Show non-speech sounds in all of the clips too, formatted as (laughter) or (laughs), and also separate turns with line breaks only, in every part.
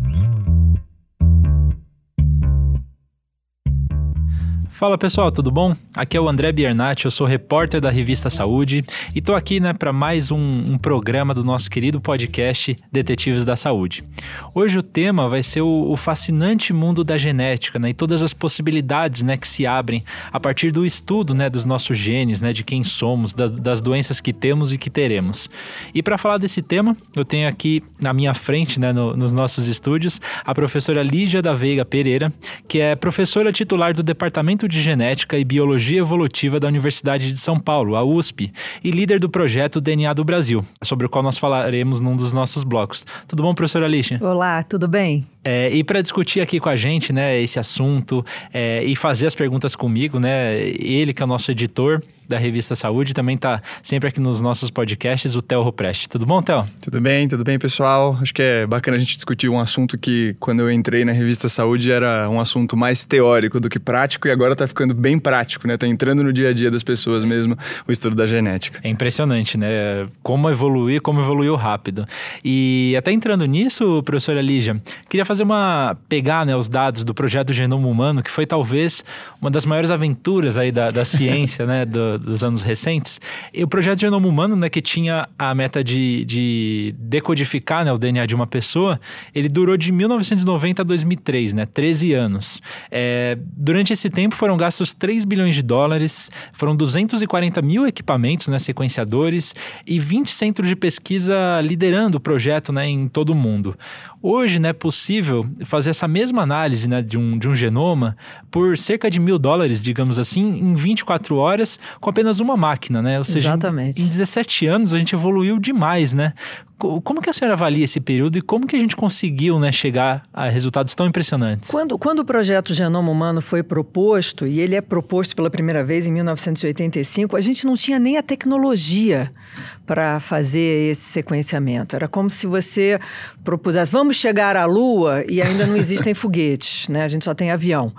Mm-hmm. Fala pessoal, tudo bom? Aqui é o André Biernat, eu sou repórter da revista Saúde e tô aqui né, para mais um, um, programa do nosso querido podcast Detetives da Saúde. Hoje o tema vai ser o, o fascinante mundo da genética né, e todas as possibilidades né, que se abrem a partir do estudo né, dos nossos genes, né, de quem somos, da, das doenças que temos e que teremos. E para falar desse tema, eu tenho aqui na minha frente, né, no, nos nossos estúdios, a professora Lígia da Veiga Pereira, que é professora titular do Departamento Instituto de Genética e Biologia Evolutiva da Universidade de São Paulo, a USP, e líder do projeto DNA do Brasil, sobre o qual nós falaremos num dos nossos blocos. Tudo bom, professora Alicia?
Olá, tudo bem?
É, e para discutir aqui com a gente, né, esse assunto é, e fazer as perguntas comigo, né, ele que é o nosso editor, da revista Saúde, também está sempre aqui nos nossos podcasts, o Theo Ruprest. Tudo bom, Theo?
Tudo bem, tudo bem, pessoal. Acho que é bacana a gente discutir um assunto que, quando eu entrei na revista Saúde, era um assunto mais teórico do que prático e agora está ficando bem prático, né? Está entrando no dia a dia das pessoas mesmo o estudo da genética.
É impressionante, né? Como evoluir, como evoluiu rápido. E até entrando nisso, professora Lígia, queria fazer uma. pegar né, os dados do projeto Genoma Humano, que foi talvez uma das maiores aventuras aí da, da (laughs) ciência, né? Do, dos anos recentes. E o projeto Genoma Humano, né, que tinha a meta de, de decodificar né, o DNA de uma pessoa, ele durou de 1990 a 2003, né, 13 anos. É, durante esse tempo foram gastos 3 bilhões de dólares, foram 240 mil equipamentos, né, sequenciadores, e 20 centros de pesquisa liderando o projeto né, em todo o mundo. Hoje né, é possível fazer essa mesma análise né, de, um, de um genoma por cerca de mil dólares, digamos assim, em 24 horas, com apenas uma máquina, né?
Ou seja, Exatamente.
Em, em 17 anos a gente evoluiu demais, né? Como que a senhora avalia esse período e como que a gente conseguiu né, chegar a resultados tão impressionantes?
Quando, quando o projeto Genoma Humano foi proposto, e ele é proposto pela primeira vez em 1985, a gente não tinha nem a tecnologia para fazer esse sequenciamento. Era como se você propusesse, vamos chegar à Lua e ainda não existem (laughs) foguetes, né? a gente só tem avião.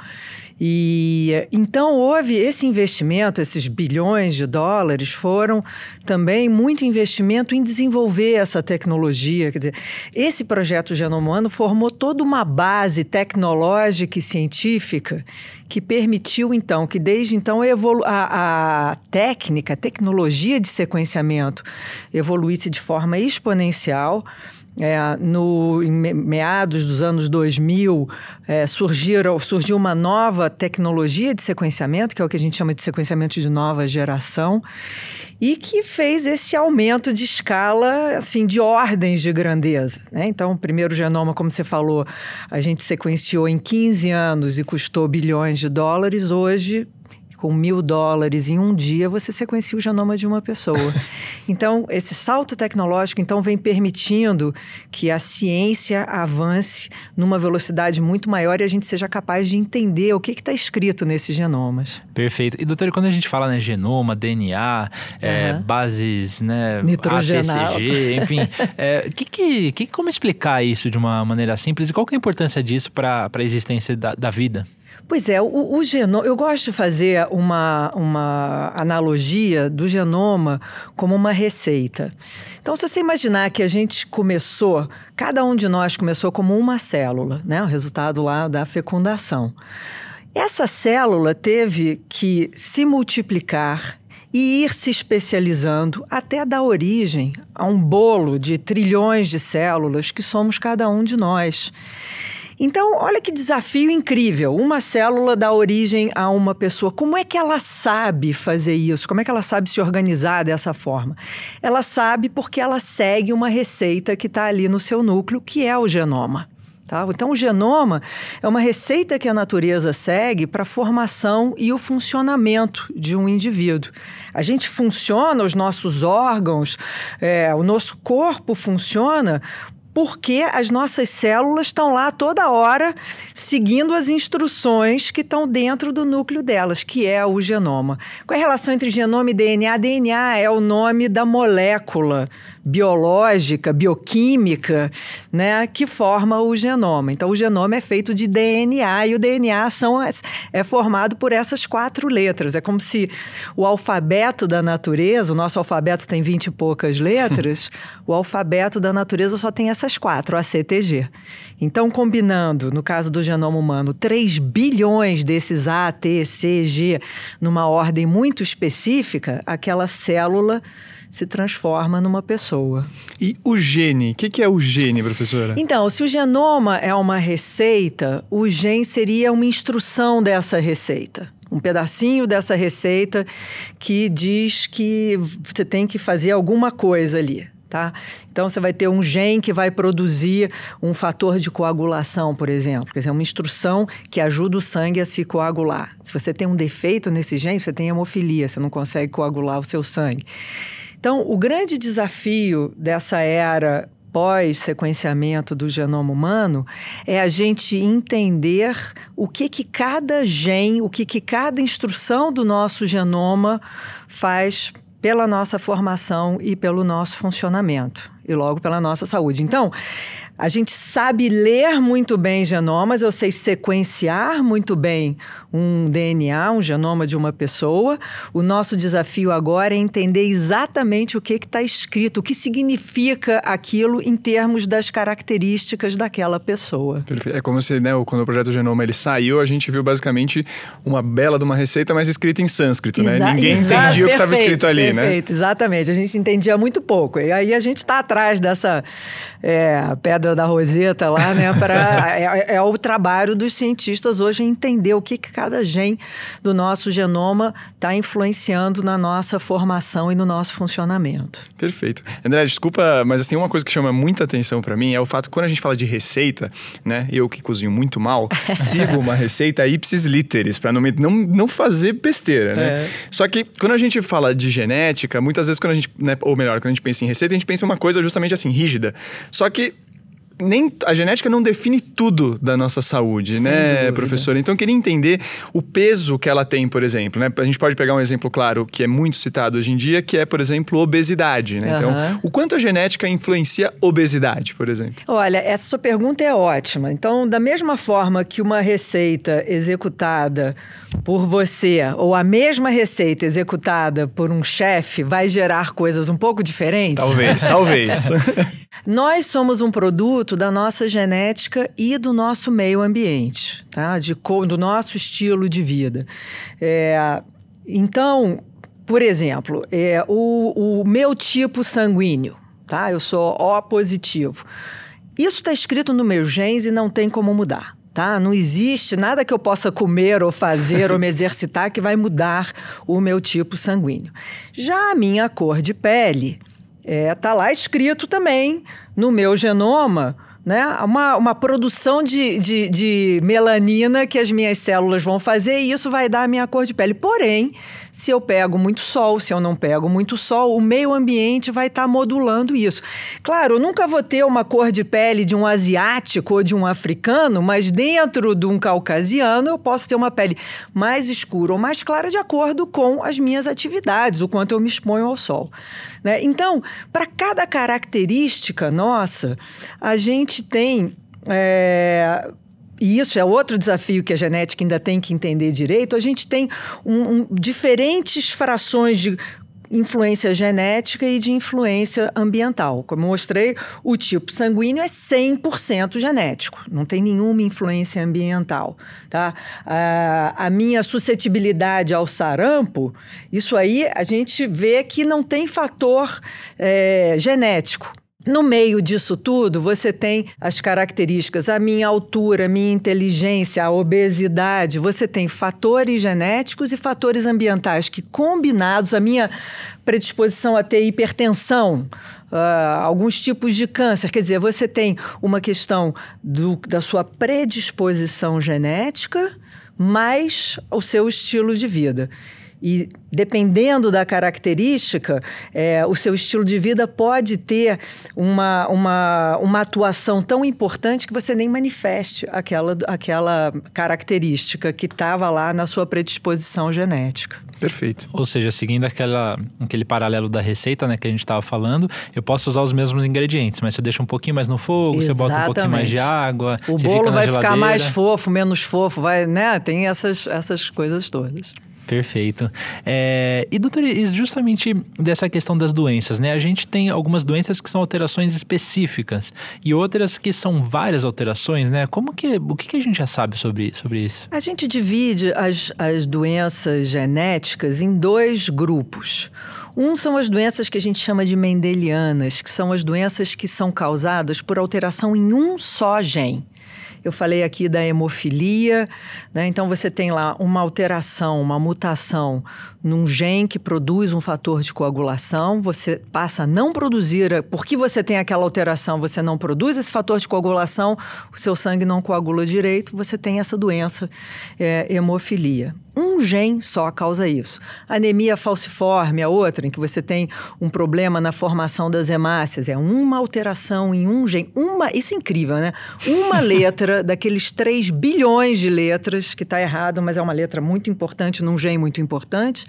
E então houve esse investimento, esses bilhões de dólares foram também muito investimento em desenvolver essa tecnologia. Quer dizer, esse projeto Genoma Humano formou toda uma base tecnológica e científica que permitiu então que desde então a, a técnica, a tecnologia de sequenciamento evoluísse de forma exponencial. É, no, em meados dos anos 2000, é, surgiram, surgiu uma nova tecnologia de sequenciamento, que é o que a gente chama de sequenciamento de nova geração, e que fez esse aumento de escala, assim, de ordens de grandeza. Né? Então, o primeiro genoma, como você falou, a gente sequenciou em 15 anos e custou bilhões de dólares. Hoje, com mil dólares em um dia, você sequencia o genoma de uma pessoa. (laughs) então, esse salto tecnológico então vem permitindo que a ciência avance numa velocidade muito maior e a gente seja capaz de entender o que está escrito nesses genomas.
Perfeito. E doutor, quando a gente fala né, genoma, DNA, uhum. é, bases, né. ATCG, enfim, (laughs) é, que, que, que, como explicar isso de uma maneira simples e qual é a importância disso para a existência da, da vida?
Pois é, o, o genoma. Eu gosto de fazer uma, uma analogia do genoma como uma receita. Então, se você imaginar que a gente começou, cada um de nós começou como uma célula, né? O resultado lá da fecundação. Essa célula teve que se multiplicar e ir se especializando até dar origem a um bolo de trilhões de células que somos cada um de nós. Então, olha que desafio incrível. Uma célula dá origem a uma pessoa. Como é que ela sabe fazer isso? Como é que ela sabe se organizar dessa forma? Ela sabe porque ela segue uma receita que está ali no seu núcleo, que é o genoma. Tá? Então, o genoma é uma receita que a natureza segue para a formação e o funcionamento de um indivíduo. A gente funciona, os nossos órgãos, é, o nosso corpo funciona porque as nossas células estão lá toda hora seguindo as instruções que estão dentro do núcleo delas, que é o genoma. Qual é a relação entre genoma e DNA? DNA é o nome da molécula biológica, bioquímica, né, que forma o genoma. Então, o genoma é feito de DNA e o DNA são, é formado por essas quatro letras. É como se o alfabeto da natureza, o nosso alfabeto tem vinte e poucas letras, (laughs) o alfabeto da natureza só tem essas quatro, A, C, T, G. Então, combinando, no caso do genoma humano, 3 bilhões desses A, T, C, G, numa ordem muito específica, aquela célula se transforma numa pessoa.
E o gene? O que, que é o gene, professora?
Então, se o genoma é uma receita, o gene seria uma instrução dessa receita um pedacinho dessa receita que diz que você tem que fazer alguma coisa ali. Tá? Então você vai ter um gene que vai produzir um fator de coagulação, por exemplo, quer dizer, uma instrução que ajuda o sangue a se coagular. Se você tem um defeito nesse gene, você tem hemofilia, você não consegue coagular o seu sangue. Então, o grande desafio dessa era pós-sequenciamento do genoma humano é a gente entender o que que cada gene, o que que cada instrução do nosso genoma faz pela nossa formação e pelo nosso funcionamento e logo pela nossa saúde. Então, a gente sabe ler muito bem genomas, eu sei sequenciar muito bem um DNA, um genoma de uma pessoa. O nosso desafio agora é entender exatamente o que está escrito, o que significa aquilo em termos das características daquela pessoa.
É como se, né, quando o projeto Genoma ele saiu, a gente viu basicamente uma bela de uma receita, mas escrita em sânscrito, né?
Exa
Ninguém entendia o que estava escrito ali,
perfeito,
né?
Perfeito, exatamente. A gente entendia muito pouco. E aí a gente está atrás dessa é, pedra da Roseta lá, né? Pra, (laughs) é, é, o trabalho dos cientistas hoje entender o que, que cada gene do nosso genoma está influenciando na nossa formação e no nosso funcionamento.
Perfeito. André, desculpa, mas tem uma coisa que chama muita atenção para mim, é o fato que quando a gente fala de receita, né? Eu que cozinho muito mal, (laughs) sigo uma receita ipsis literis, para não, não, não fazer besteira, né? É. Só que quando a gente fala de genética, muitas vezes quando a gente, né, ou melhor, quando a gente pensa em receita, a gente pensa em uma coisa justamente assim, rígida. Só que nem a genética não define tudo da nossa saúde, Sem né, dúvida. professora? Então eu queria entender o peso que ela tem, por exemplo, né? A gente pode pegar um exemplo claro que é muito citado hoje em dia, que é, por exemplo, obesidade, né? Uhum. Então, o quanto a genética influencia obesidade, por exemplo?
Olha, essa sua pergunta é ótima. Então, da mesma forma que uma receita executada por você ou a mesma receita executada por um chefe vai gerar coisas um pouco diferentes?
Talvez, talvez. (laughs) (laughs)
Nós somos um produto da nossa genética e do nosso meio ambiente, tá? De, do nosso estilo de vida. É, então, por exemplo, é, o, o meu tipo sanguíneo, tá? Eu sou O positivo. Isso está escrito no meu genes e não tem como mudar. Tá? Não existe nada que eu possa comer ou fazer ou me exercitar que vai mudar o meu tipo sanguíneo. Já a minha cor de pele, é, tá lá escrito também no meu genoma né? Uma, uma produção de, de, de, melanina que as minhas células vão fazer e isso vai dar a minha cor de pele. Porém, se eu pego muito sol, se eu não pego muito sol, o meio ambiente vai estar tá modulando isso. Claro, eu nunca vou ter uma cor de pele de um asiático ou de um africano, mas dentro de um caucasiano eu posso ter uma pele mais escura ou mais clara de acordo com as minhas atividades, o quanto eu me exponho ao sol. Né? Então, para cada característica nossa, a gente tem. É, e isso é outro desafio que a genética ainda tem que entender direito. A gente tem um, um, diferentes frações de influência genética e de influência ambiental. Como eu mostrei, o tipo sanguíneo é 100% genético, não tem nenhuma influência ambiental. Tá? A, a minha suscetibilidade ao sarampo, isso aí a gente vê que não tem fator é, genético. No meio disso tudo, você tem as características, a minha altura, a minha inteligência, a obesidade. Você tem fatores genéticos e fatores ambientais que, combinados, a minha predisposição a ter hipertensão, uh, alguns tipos de câncer. Quer dizer, você tem uma questão do, da sua predisposição genética mais o seu estilo de vida. E dependendo da característica, é, o seu estilo de vida pode ter uma, uma, uma atuação tão importante que você nem manifeste aquela, aquela característica que estava lá na sua predisposição genética.
Perfeito.
Ou seja, seguindo aquela, aquele paralelo da receita né, que a gente estava falando, eu posso usar os mesmos ingredientes, mas você deixa um pouquinho mais no fogo,
Exatamente.
você bota um pouquinho mais de água.
O bolo vai ficar mais fofo, menos fofo, vai, né? Tem essas, essas coisas todas.
Perfeito. É, e, doutor, justamente dessa questão das doenças, né? A gente tem algumas doenças que são alterações específicas e outras que são várias alterações, né? Como que, o que, que a gente já sabe sobre, sobre isso?
A gente divide as, as doenças genéticas em dois grupos. Um são as doenças que a gente chama de mendelianas, que são as doenças que são causadas por alteração em um só gene. Eu falei aqui da hemofilia, né? então você tem lá uma alteração, uma mutação num gene que produz um fator de coagulação, você passa a não produzir, porque você tem aquela alteração, você não produz esse fator de coagulação, o seu sangue não coagula direito, você tem essa doença, é, hemofilia um gene só causa isso. Anemia falciforme, a outra, em que você tem um problema na formação das hemácias, é uma alteração em um gene. Uma, isso é incrível, né? Uma (laughs) letra daqueles 3 bilhões de letras, que está errado, mas é uma letra muito importante, num gene muito importante,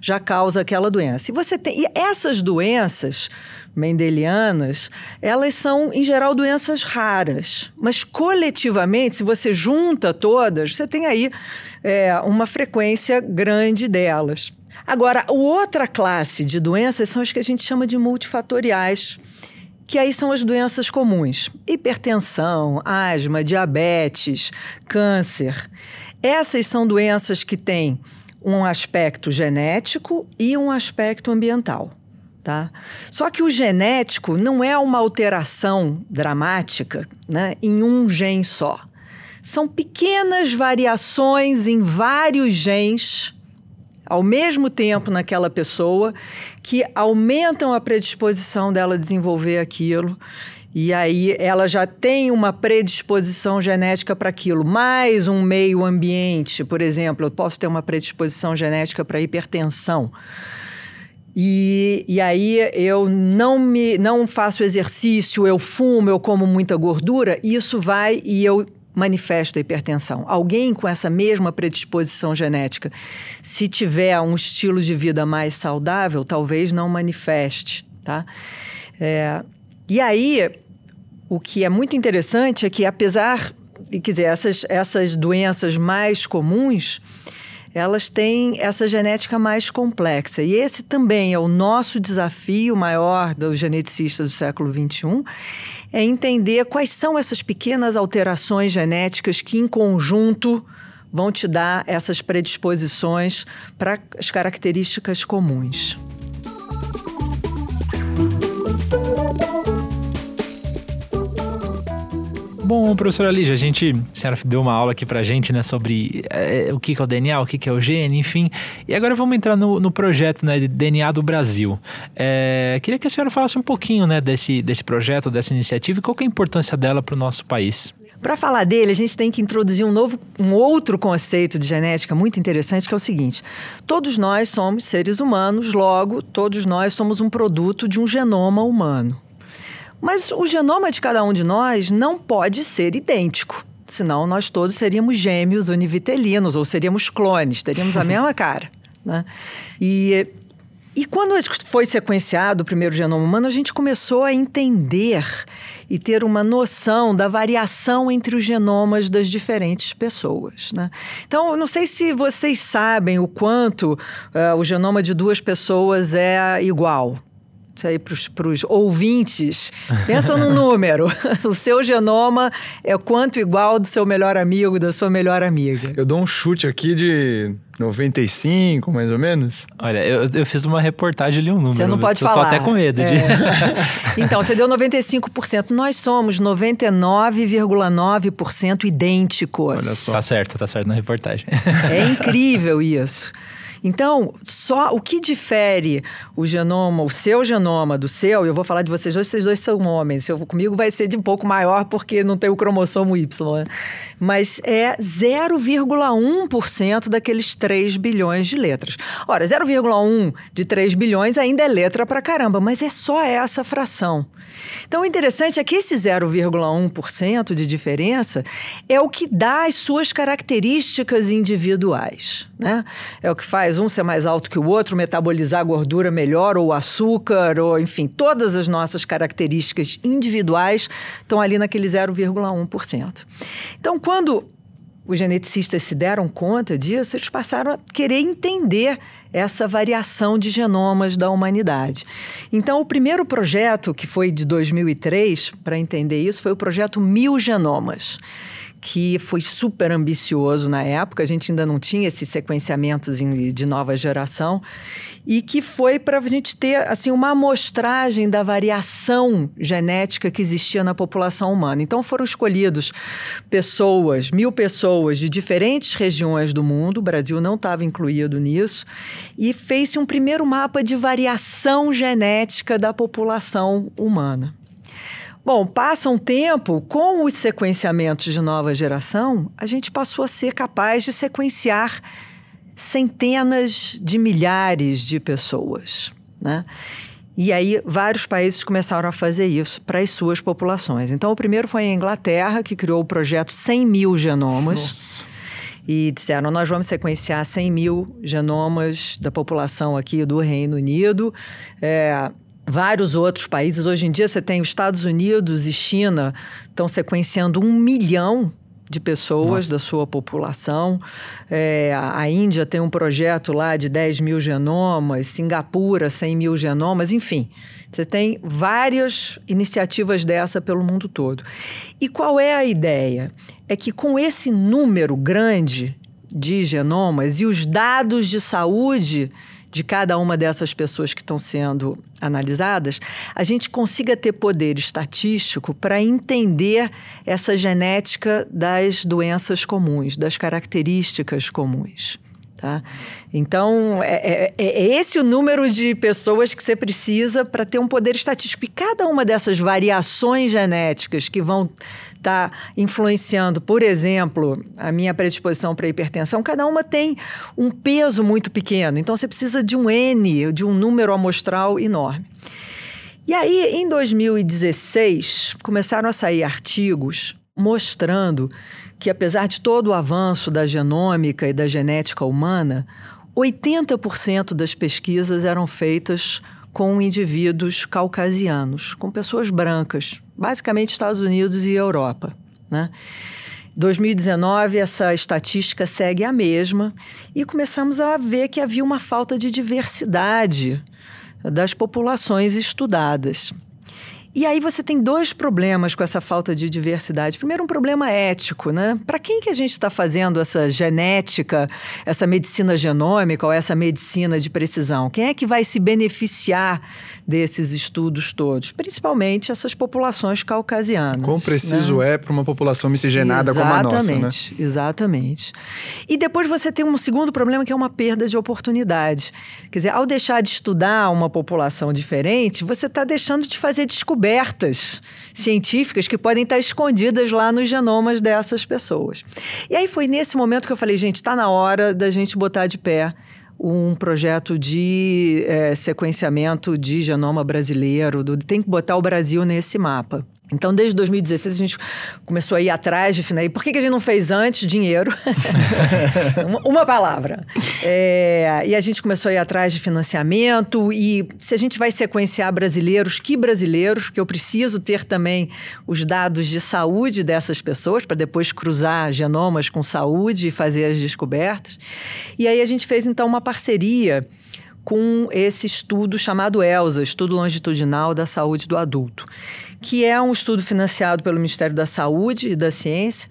já causa aquela doença. E você tem. E essas doenças mendelianas, elas são, em geral, doenças raras. Mas coletivamente, se você junta todas, você tem aí é, uma frequência grande delas. Agora, outra classe de doenças são as que a gente chama de multifatoriais, que aí são as doenças comuns: hipertensão, asma, diabetes, câncer. Essas são doenças que têm um aspecto genético e um aspecto ambiental. Tá? Só que o genético não é uma alteração dramática né, em um gene só. São pequenas variações em vários genes ao mesmo tempo naquela pessoa que aumentam a predisposição dela a desenvolver aquilo. E aí ela já tem uma predisposição genética para aquilo, mais um meio ambiente, por exemplo, eu posso ter uma predisposição genética para hipertensão. E, e aí eu não me não faço exercício, eu fumo, eu como muita gordura, isso vai e eu manifesto a hipertensão. Alguém com essa mesma predisposição genética, se tiver um estilo de vida mais saudável, talvez não manifeste, tá? É, e aí, o que é muito interessante é que apesar, quer dizer, essas, essas doenças mais comuns, elas têm essa genética mais complexa. E esse também é o nosso desafio maior dos geneticistas do século XXI, é entender quais são essas pequenas alterações genéticas que, em conjunto, vão te dar essas predisposições para as características comuns.
Bom, professora Lígia, a gente, a senhora deu uma aula aqui pra gente, né, sobre é, o que, é o DNA, o que, é o gene, enfim. E agora vamos entrar no, no projeto, né, DNA do Brasil. É, queria que a senhora falasse um pouquinho, né, desse, desse projeto, dessa iniciativa e qual é a importância dela para o nosso país.
Para falar dele, a gente tem que introduzir um novo, um outro conceito de genética muito interessante, que é o seguinte: todos nós somos seres humanos, logo, todos nós somos um produto de um genoma humano. Mas o genoma de cada um de nós não pode ser idêntico. Senão nós todos seríamos gêmeos univitelinos ou seríamos clones, teríamos a (laughs) mesma cara. Né? E, e quando foi sequenciado o primeiro genoma humano, a gente começou a entender e ter uma noção da variação entre os genomas das diferentes pessoas. Né? Então, não sei se vocês sabem o quanto uh, o genoma de duas pessoas é igual aí para os ouvintes. Pensa no número. (laughs) o seu genoma é quanto igual do seu melhor amigo, da sua melhor amiga.
Eu dou um chute aqui de 95, mais ou menos.
Olha, eu, eu fiz uma reportagem ali um número.
Você não pode
eu
falar.
Tô até com medo de.
É. (laughs) então, você deu 95%. Nós somos 99,9% idênticos. Olha
só. Tá certo, tá certo na reportagem.
É incrível isso. Então, só o que difere o genoma, o seu genoma do seu, eu vou falar de vocês dois, vocês dois são homens. Eu, comigo vai ser de um pouco maior porque não tem o cromossomo Y, né? Mas é 0,1% daqueles 3 bilhões de letras. Ora, 0,1 de 3 bilhões ainda é letra pra caramba, mas é só essa fração. Então, o interessante é que esse 0,1% de diferença é o que dá as suas características individuais, né? É o que faz mais um ser mais alto que o outro, metabolizar a gordura melhor, ou açúcar, ou enfim, todas as nossas características individuais estão ali naquele 0,1%. Então, quando os geneticistas se deram conta disso, eles passaram a querer entender essa variação de genomas da humanidade. Então, o primeiro projeto, que foi de 2003, para entender isso, foi o projeto Mil Genomas que foi super ambicioso na época, a gente ainda não tinha esses sequenciamentos de nova geração, e que foi para a gente ter assim, uma amostragem da variação genética que existia na população humana. Então foram escolhidos pessoas, mil pessoas de diferentes regiões do mundo, o Brasil não estava incluído nisso, e fez-se um primeiro mapa de variação genética da população humana. Bom, passa um tempo, com os sequenciamentos de nova geração, a gente passou a ser capaz de sequenciar centenas de milhares de pessoas, né? E aí, vários países começaram a fazer isso para as suas populações. Então, o primeiro foi a Inglaterra, que criou o projeto 100 mil genomas. Nossa. E disseram: nós vamos sequenciar 100 mil genomas da população aqui do Reino Unido. É, vários outros países. Hoje em dia, você tem os Estados Unidos e China estão sequenciando um milhão de pessoas Nossa. da sua população. É, a Índia tem um projeto lá de 10 mil genomas, Singapura, 100 mil genomas, enfim. Você tem várias iniciativas dessa pelo mundo todo. E qual é a ideia? É que com esse número grande de genomas e os dados de saúde de cada uma dessas pessoas que estão sendo analisadas, a gente consiga ter poder estatístico para entender essa genética das doenças comuns, das características comuns. Tá? Então, é, é, é, esse o número de pessoas que você precisa para ter um poder estatístico. E cada uma dessas variações genéticas que vão estar tá influenciando, por exemplo, a minha predisposição para hipertensão, cada uma tem um peso muito pequeno. Então, você precisa de um N, de um número amostral enorme. E aí, em 2016, começaram a sair artigos mostrando que, apesar de todo o avanço da genômica e da genética humana, 80% das pesquisas eram feitas com indivíduos caucasianos, com pessoas brancas, basicamente Estados Unidos e Europa. Né? 2019, essa estatística segue a mesma e começamos a ver que havia uma falta de diversidade das populações estudadas. E aí você tem dois problemas com essa falta de diversidade. Primeiro, um problema ético, né? Para quem que a gente está fazendo essa genética, essa medicina genômica ou essa medicina de precisão? Quem é que vai se beneficiar desses estudos todos? Principalmente essas populações caucasianas.
Quão preciso né? é para uma população miscigenada
exatamente,
como a nossa, né?
Exatamente. E depois você tem um segundo problema que é uma perda de oportunidade. Quer dizer, ao deixar de estudar uma população diferente, você está deixando de fazer descobertas descobertas científicas que podem estar escondidas lá nos genomas dessas pessoas. E aí foi nesse momento que eu falei, gente, está na hora da gente botar de pé um projeto de é, sequenciamento de genoma brasileiro, do, tem que botar o Brasil nesse mapa. Então, desde 2016, a gente começou a ir atrás de financiamento. Por que, que a gente não fez antes? Dinheiro. (laughs) uma, palavra. É, e a gente começou a ir atrás de financiamento. E se a gente vai sequenciar brasileiros, que brasileiros? Porque eu preciso ter também os dados de saúde dessas pessoas, para depois cruzar genomas com saúde e fazer as descobertas. E aí a gente fez, então, uma parceria com esse estudo chamado ELSA, Estudo Longitudinal da Saúde do Adulto, que é um estudo financiado pelo Ministério da Saúde e da Ciência,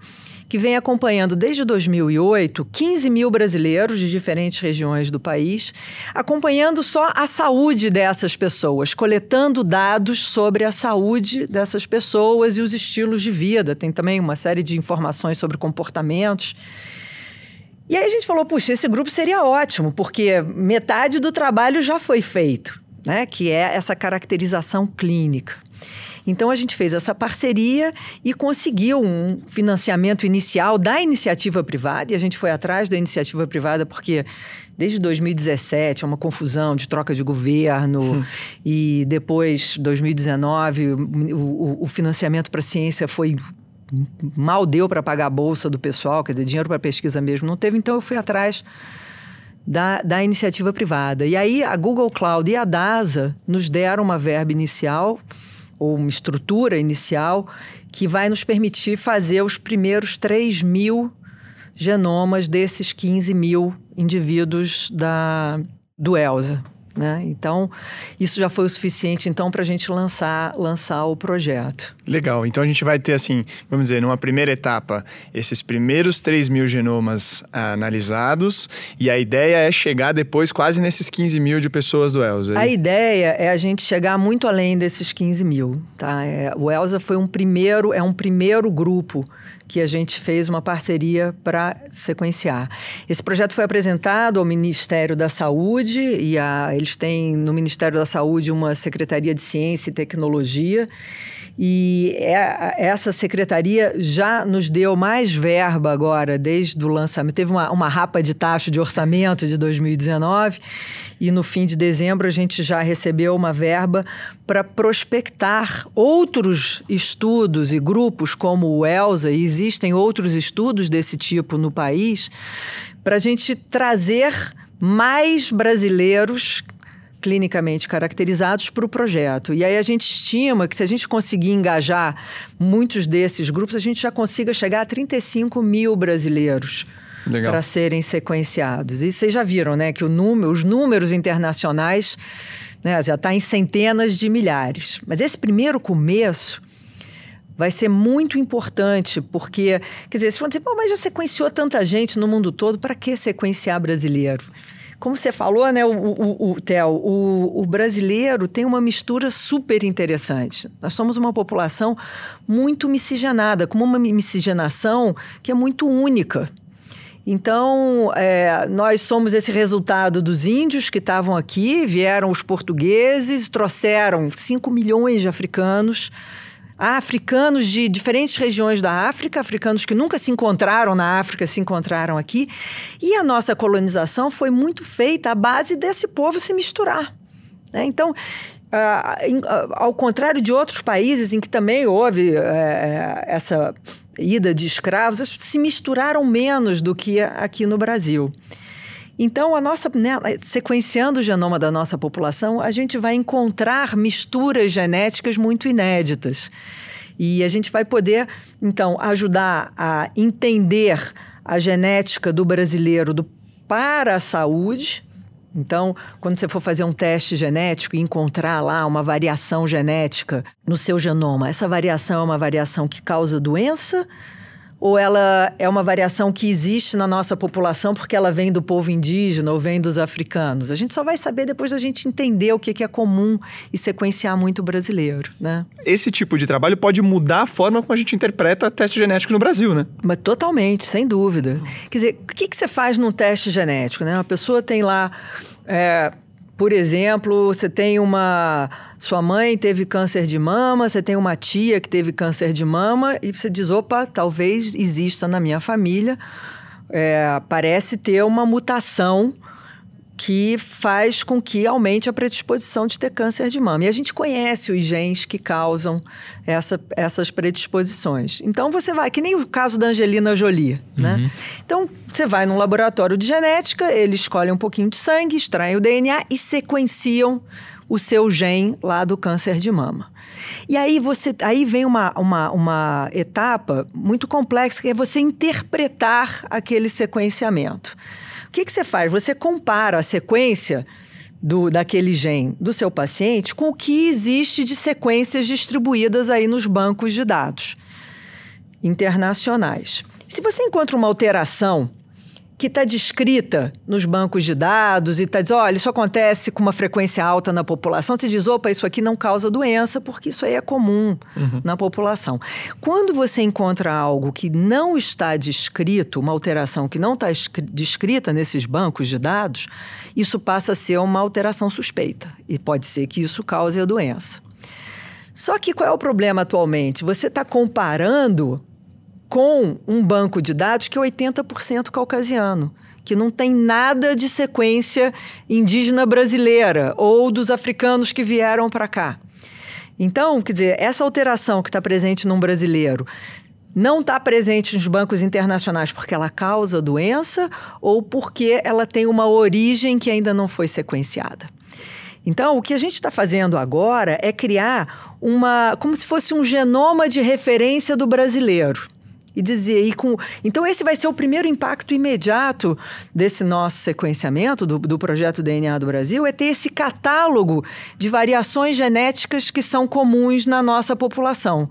que vem acompanhando desde 2008 15 mil brasileiros de diferentes regiões do país, acompanhando só a saúde dessas pessoas, coletando dados sobre a saúde dessas pessoas e os estilos de vida. Tem também uma série de informações sobre comportamentos. E aí a gente falou, puxa, esse grupo seria ótimo, porque metade do trabalho já foi feito, né? Que é essa caracterização clínica. Então a gente fez essa parceria e conseguiu um financiamento inicial da iniciativa privada, e a gente foi atrás da iniciativa privada porque desde 2017 é uma confusão de troca de governo hum. e depois 2019 o, o, o financiamento para a ciência foi mal deu para pagar a bolsa do pessoal, quer dizer, dinheiro para pesquisa mesmo não teve, então eu fui atrás da, da iniciativa privada. E aí a Google Cloud e a DASA nos deram uma verba inicial, ou uma estrutura inicial, que vai nos permitir fazer os primeiros 3 mil genomas desses 15 mil indivíduos da, do ELSA. Né? Então, isso já foi o suficiente então para a gente lançar, lançar o projeto.
Legal. Então a gente vai ter assim, vamos dizer, numa primeira etapa, esses primeiros 3 mil genomas ah, analisados, e a ideia é chegar depois quase nesses 15 mil de pessoas do ELSA.
A ideia é a gente chegar muito além desses 15 mil. Tá? É, o ELSA foi um primeiro, é um primeiro grupo que a gente fez uma parceria para sequenciar. Esse projeto foi apresentado ao Ministério da Saúde e a, eles têm no Ministério da Saúde uma Secretaria de Ciência e Tecnologia e é, essa secretaria já nos deu mais verba agora, desde o lançamento. Teve uma, uma rapa de taxa de orçamento de 2019 e no fim de dezembro a gente já recebeu uma verba para prospectar outros estudos e grupos como o ELSA, e existem outros estudos desse tipo no país, para a gente trazer mais brasileiros clinicamente caracterizados para o projeto. E aí a gente estima que se a gente conseguir engajar muitos desses grupos, a gente já consiga chegar a 35 mil brasileiros para serem sequenciados. E vocês já viram, né, que número, os números internacionais né, já está em centenas de milhares. Mas esse primeiro começo vai ser muito importante, porque, quer dizer, se for dizer, mas já sequenciou tanta gente no mundo todo, para que sequenciar brasileiro? Como você falou, né, o, o, o Theo, o, o, brasileiro tem uma mistura super interessante. Nós somos uma população muito miscigenada, com uma miscigenação que é muito única. Então, é, nós somos esse resultado dos índios que estavam aqui, vieram os portugueses, trouxeram 5 milhões de africanos africanos de diferentes regiões da África, africanos que nunca se encontraram na África, se encontraram aqui. E a nossa colonização foi muito feita à base desse povo se misturar. Né? Então, ao contrário de outros países em que também houve uh, essa ida de escravos, se misturaram menos do que aqui no Brasil. Então, a nossa, né, sequenciando o genoma da nossa população, a gente vai encontrar misturas genéticas muito inéditas. E a gente vai poder, então, ajudar a entender a genética do brasileiro do, para a saúde. Então, quando você for fazer um teste genético e encontrar lá uma variação genética no seu genoma, essa variação é uma variação que causa doença ou ela é uma variação que existe na nossa população porque ela vem do povo indígena ou vem dos africanos? A gente só vai saber depois da gente entender o que é comum e sequenciar muito brasileiro, né?
Esse tipo de trabalho pode mudar a forma como a gente interpreta teste genético no Brasil, né?
Mas totalmente, sem dúvida. Quer dizer, o que, que você faz num teste genético, né? Uma pessoa tem lá... É, por exemplo, você tem uma. Sua mãe teve câncer de mama, você tem uma tia que teve câncer de mama, e você diz: opa, talvez exista na minha família. É, parece ter uma mutação que faz com que aumente a predisposição de ter câncer de mama. E a gente conhece os genes que causam essa, essas predisposições. Então você vai, que nem o caso da Angelina Jolie, né? uhum. né? Então você vai num laboratório de genética, eles escolhem um pouquinho de sangue, extraem o DNA e sequenciam o seu gene lá do câncer de mama. E aí você aí vem uma, uma, uma etapa muito complexa que é você interpretar aquele sequenciamento. O que, que você faz? Você compara a sequência do, daquele gene do seu paciente com o que existe de sequências distribuídas aí nos bancos de dados internacionais. Se você encontra uma alteração que está descrita nos bancos de dados e está dizendo, olha, isso acontece com uma frequência alta na população, você diz, opa, isso aqui não causa doença, porque isso aí é comum uhum. na população. Quando você encontra algo que não está descrito, uma alteração que não está descrita nesses bancos de dados, isso passa a ser uma alteração suspeita e pode ser que isso cause a doença. Só que qual é o problema atualmente? Você está comparando com um banco de dados que é 80% caucasiano, que não tem nada de sequência indígena brasileira ou dos africanos que vieram para cá. Então, quer dizer, essa alteração que está presente num brasileiro não está presente nos bancos internacionais porque ela causa doença ou porque ela tem uma origem que ainda não foi sequenciada. Então, o que a gente está fazendo agora é criar uma. como se fosse um genoma de referência do brasileiro e dizer e com então esse vai ser o primeiro impacto imediato desse nosso sequenciamento do, do projeto DNA do Brasil é ter esse catálogo de variações genéticas que são comuns na nossa população.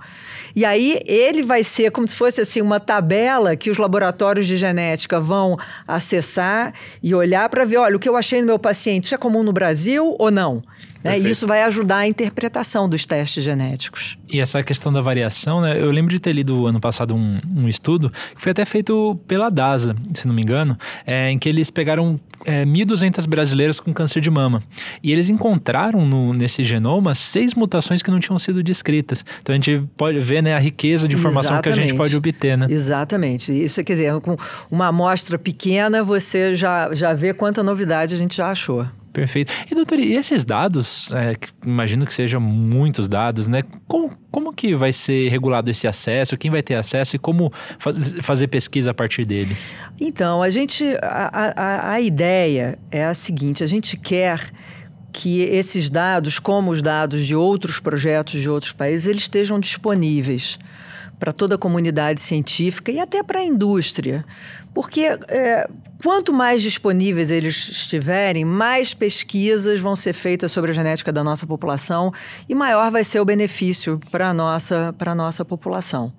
E aí ele vai ser como se fosse assim uma tabela que os laboratórios de genética vão acessar e olhar para ver olha o que eu achei no meu paciente isso é comum no Brasil ou não né? E isso vai ajudar a interpretação dos testes genéticos.
E essa questão da variação, né? Eu lembro de ter lido ano passado um, um estudo que foi até feito pela DASA, se não me engano, é, em que eles pegaram é, 1.200 brasileiros com câncer de mama. E eles encontraram no, nesse genoma seis mutações que não tinham sido descritas. Então a gente pode ver né, a riqueza de informação Exatamente. que a gente pode obter. Né?
Exatamente. Isso quer dizer, com uma amostra pequena, você já, já vê quanta novidade a gente já achou.
Perfeito. E doutor, e esses dados, é, imagino que sejam muitos dados, né? Como, como que vai ser regulado esse acesso? Quem vai ter acesso e como faz, fazer pesquisa a partir deles?
Então, a gente. A, a, a ideia é a seguinte: a gente quer que esses dados, como os dados de outros projetos de outros países, eles estejam disponíveis para toda a comunidade científica e até para a indústria. Porque é, quanto mais disponíveis eles estiverem, mais pesquisas vão ser feitas sobre a genética da nossa população e maior vai ser o benefício para a nossa, a nossa população.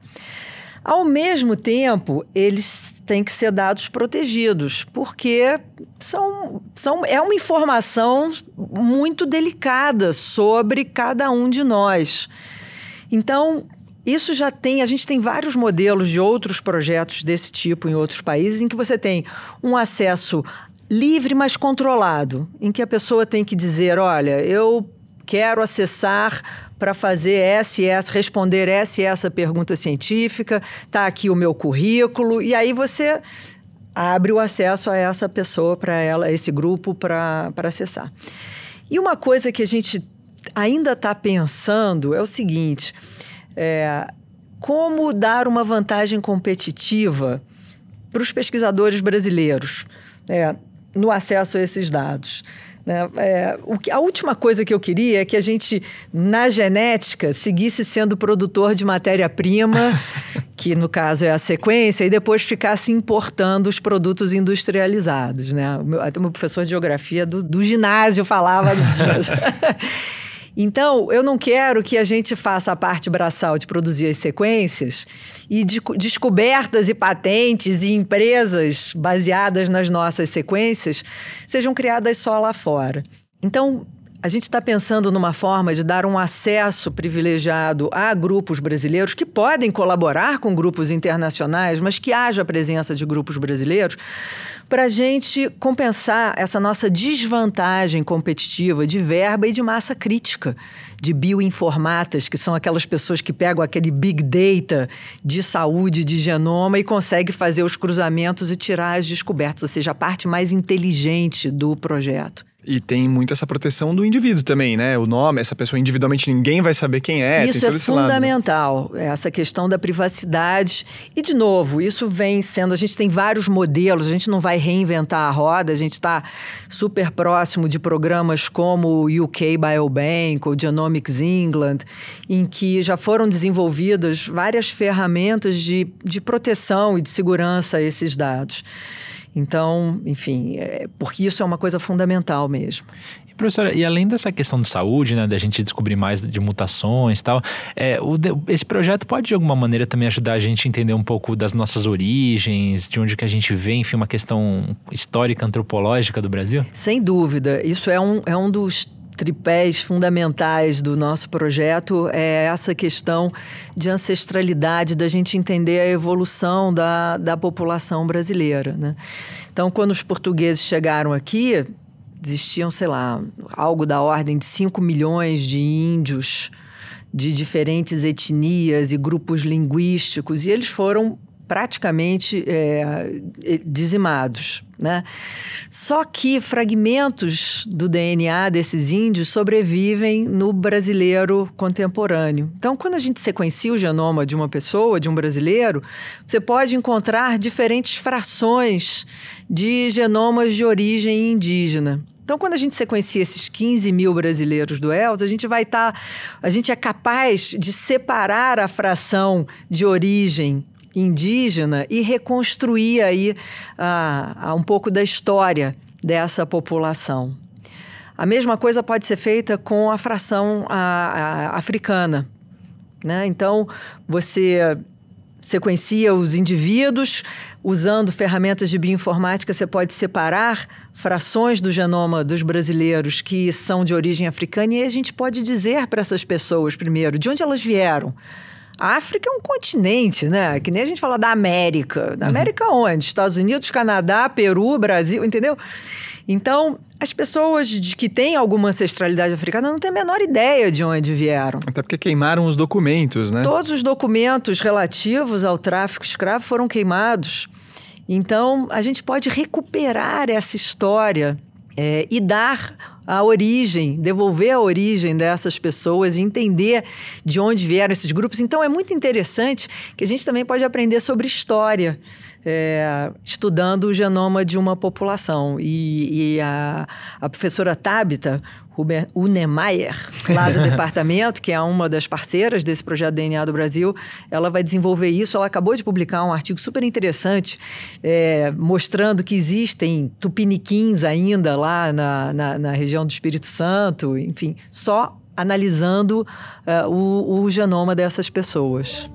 Ao mesmo tempo, eles têm que ser dados protegidos, porque são, são, é uma informação muito delicada sobre cada um de nós. Então, isso já tem, a gente tem vários modelos de outros projetos desse tipo em outros países, em que você tem um acesso livre, mas controlado, em que a pessoa tem que dizer: olha, eu quero acessar para fazer essa essa, responder essa e essa pergunta científica, está aqui o meu currículo, e aí você abre o acesso a essa pessoa, para ela, esse grupo, para acessar. E uma coisa que a gente ainda está pensando é o seguinte é, como dar uma vantagem competitiva para os pesquisadores brasileiros é, no acesso a esses dados. Né? É, que, a última coisa que eu queria é que a gente, na genética, seguisse sendo produtor de matéria-prima, (laughs) que no caso é a sequência, e depois ficasse importando os produtos industrializados. Né? Até o meu professor de geografia do, do ginásio falava disso. (laughs) Então, eu não quero que a gente faça a parte braçal de produzir as sequências e de, descobertas e patentes e empresas baseadas nas nossas sequências sejam criadas só lá fora. Então, a gente está pensando numa forma de dar um acesso privilegiado a grupos brasileiros que podem colaborar com grupos internacionais, mas que haja a presença de grupos brasileiros, para a gente compensar essa nossa desvantagem competitiva de verba e de massa crítica, de bioinformatas, que são aquelas pessoas que pegam aquele big data de saúde, de genoma e conseguem fazer os cruzamentos e tirar as descobertas, ou seja, a parte mais inteligente do projeto.
E tem muito essa proteção do indivíduo também, né? O nome, essa pessoa individualmente ninguém vai saber quem é.
Isso é fundamental,
lado, né?
essa questão da privacidade. E, de novo, isso vem sendo. A gente tem vários modelos, a gente não vai reinventar a roda, a gente está super próximo de programas como o UK Biobank ou Genomics England, em que já foram desenvolvidas várias ferramentas de, de proteção e de segurança a esses dados. Então, enfim, é, porque isso é uma coisa fundamental mesmo.
E, professora, e além dessa questão de saúde, né, da gente descobrir mais de mutações e tal, é, o, esse projeto pode de alguma maneira também ajudar a gente a entender um pouco das nossas origens, de onde que a gente vem, enfim, uma questão histórica, antropológica do Brasil?
Sem dúvida. Isso é um, é um dos tripés fundamentais do nosso projeto é essa questão de ancestralidade, da gente entender a evolução da, da população brasileira. Né? Então, quando os portugueses chegaram aqui, existiam, sei lá, algo da ordem de 5 milhões de índios de diferentes etnias e grupos linguísticos, e eles foram praticamente é, dizimados. Né? Só que fragmentos do DNA desses índios sobrevivem no brasileiro contemporâneo. Então, quando a gente sequencia o genoma de uma pessoa, de um brasileiro, você pode encontrar diferentes frações de genomas de origem indígena. Então, quando a gente sequencia esses 15 mil brasileiros do ELS, a gente vai estar. Tá, a gente é capaz de separar a fração de origem indígena e reconstruir aí um pouco da história dessa população. A mesma coisa pode ser feita com a fração africana. Né? Então, você sequencia os indivíduos, usando ferramentas de bioinformática, você pode separar frações do genoma dos brasileiros que são de origem africana e a gente pode dizer para essas pessoas, primeiro, de onde elas vieram. A África é um continente, né? Que nem a gente fala da América. Da uhum. América onde? Estados Unidos, Canadá, Peru, Brasil, entendeu? Então, as pessoas de que têm alguma ancestralidade africana não têm a menor ideia de onde vieram.
Até porque queimaram os documentos, né?
Todos os documentos relativos ao tráfico escravo foram queimados. Então, a gente pode recuperar essa história é, e dar a origem, devolver a origem dessas pessoas e entender de onde vieram esses grupos. Então é muito interessante que a gente também pode aprender sobre história. É, estudando o genoma de uma população. E, e a, a, professora Tabita Unemeyer, lá do (laughs) departamento, que é uma das parceiras desse projeto DNA do Brasil, ela vai desenvolver isso. Ela acabou de publicar um artigo super interessante é, mostrando que existem tupiniquins ainda lá na, na, na região do Espírito Santo, enfim, só analisando uh, o, o genoma dessas pessoas.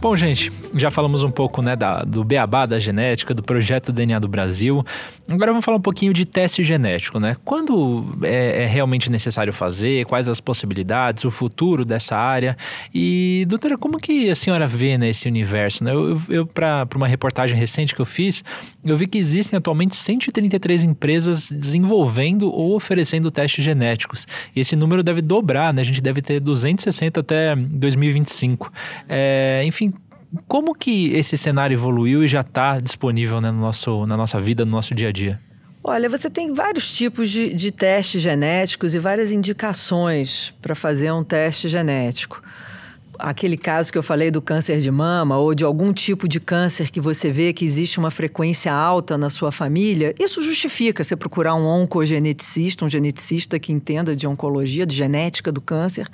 Bom, gente, já falamos um pouco né, da, do beabá da genética, do projeto DNA do Brasil. Agora vamos falar um pouquinho de teste genético, né? Quando é, é, realmente necessário fazer, quais as possibilidades, o futuro dessa área. E, doutora, como que a senhora vê né, universo? Né? Eu, eu para uma reportagem recente que eu fiz, eu vi que existem atualmente 133 empresas desenvolvendo ou oferecendo testes genéticos. E esse número deve dobrar, né? A gente deve ter 260 até 2025. É, enfim, como que esse cenário evoluiu e já está disponível né, no nosso, na nossa vida, no nosso dia a dia?
Olha, você tem vários tipos de, de testes genéticos e várias indicações para fazer um teste genético. Aquele caso que eu falei do câncer de mama ou de algum tipo de câncer que você vê que existe uma frequência alta na sua família, isso justifica você procurar um oncogeneticista, um geneticista que entenda de oncologia, de genética do câncer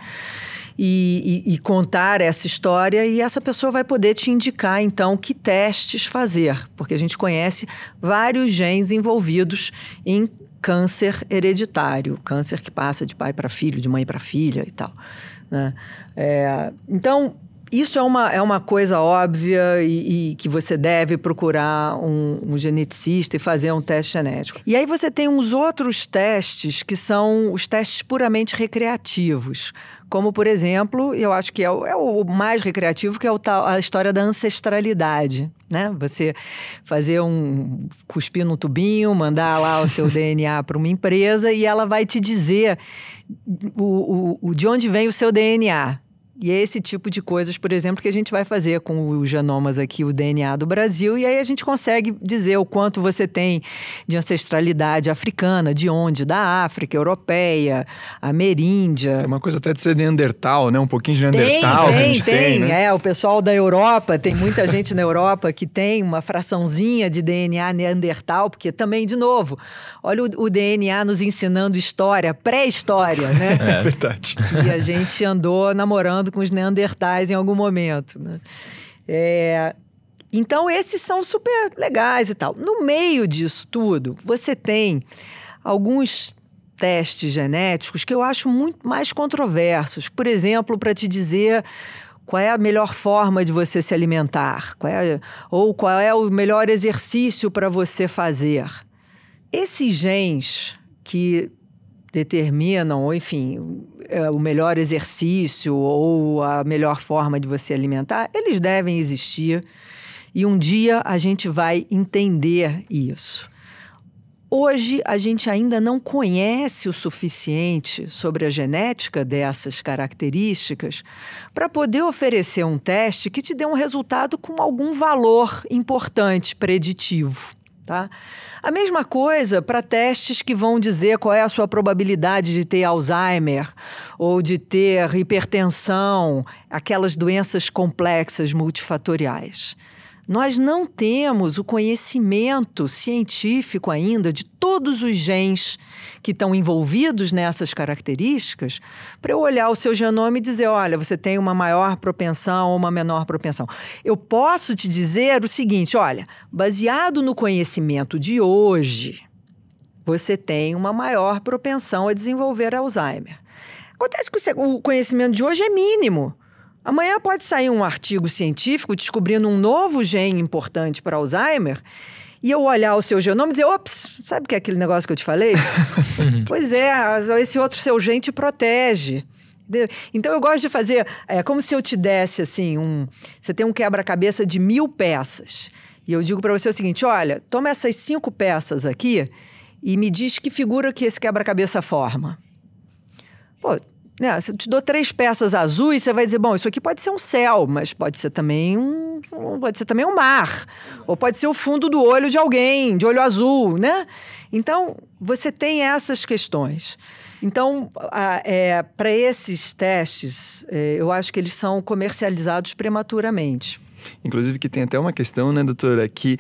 e, e, e, contar essa história e essa pessoa vai poder te indicar então que testes fazer, porque a gente conhece vários genes envolvidos em câncer hereditário, câncer que passa de pai para filho, de mãe para filha e tal. Né? É, então isso é uma, é uma coisa óbvia e, e que você deve procurar um, um, geneticista e fazer um teste genético. E aí você tem uns outros testes que são os testes puramente recreativos. Como, por exemplo, eu acho que é o, é o mais recreativo, que é o tal, a história da ancestralidade. Né? Você fazer um cuspir no tubinho, mandar lá o seu (laughs) DNA para uma empresa e ela vai te dizer o, o, o, de onde vem o seu DNA. E é esse tipo de coisas, por exemplo, que a gente vai fazer com os genomas aqui, o DNA do Brasil, e aí a gente consegue dizer o quanto você tem de ancestralidade africana, de onde? Da África, europeia, ameríndia.
Tem uma coisa até de ser Neandertal, né? Um pouquinho de Neandertal
tem, tem,
tem, tem
né? É, o pessoal da Europa, tem muita gente na Europa que tem uma fraçãozinha de DNA Neandertal, porque também, de novo, olha o, o DNA nos ensinando história, pré-história, né? (laughs)
É verdade.
E a gente andou namorando com os neandertais em algum momento. Né? É, então, esses são super legais e tal. No meio disso tudo, você tem alguns testes genéticos que eu acho muito mais controversos. Por exemplo, para te dizer qual é a melhor forma de você se alimentar, qual é, ou qual é o melhor exercício para você fazer. Esses genes que determinam, ou enfim, é, o melhor exercício ou a melhor forma de você alimentar, eles devem existir e um dia a gente vai entender isso. Hoje a gente ainda não conhece o suficiente sobre a genética dessas características para poder oferecer um teste que te dê um resultado com algum valor importante, preditivo. Tá? A mesma coisa para testes que vão dizer qual é a sua probabilidade de ter Alzheimer ou de ter hipertensão, aquelas doenças complexas multifatoriais. Nós não temos o conhecimento científico ainda de todos os genes que estão envolvidos nessas características para eu olhar o seu genoma e dizer: olha, você tem uma maior propensão ou uma menor propensão. Eu posso te dizer o seguinte: olha, baseado no conhecimento de hoje, você tem uma maior propensão a desenvolver Alzheimer. Acontece que o conhecimento de hoje é mínimo. Amanhã pode sair um artigo científico descobrindo um novo gene importante para Alzheimer e eu olhar o seu genoma e dizer, ops, sabe que é aquele negócio que eu te falei? (laughs) pois é, esse outro seu gene te protege. Então eu gosto de fazer, é como se eu te desse assim, um, você tem um quebra-cabeça de mil peças. E eu digo para você o seguinte: olha, toma essas cinco peças aqui e me diz que figura que esse quebra-cabeça forma. Pô, né, se eu te dou três peças azuis, você vai dizer, bom, isso aqui pode ser um céu, mas pode ser também um, pode ser também um mar, ou pode ser o fundo do olho de alguém, de olho azul, né? Então, você tem essas questões. Então, é, para esses testes, é, eu acho que eles são comercializados prematuramente.
Inclusive que tem até uma questão, né, doutora, que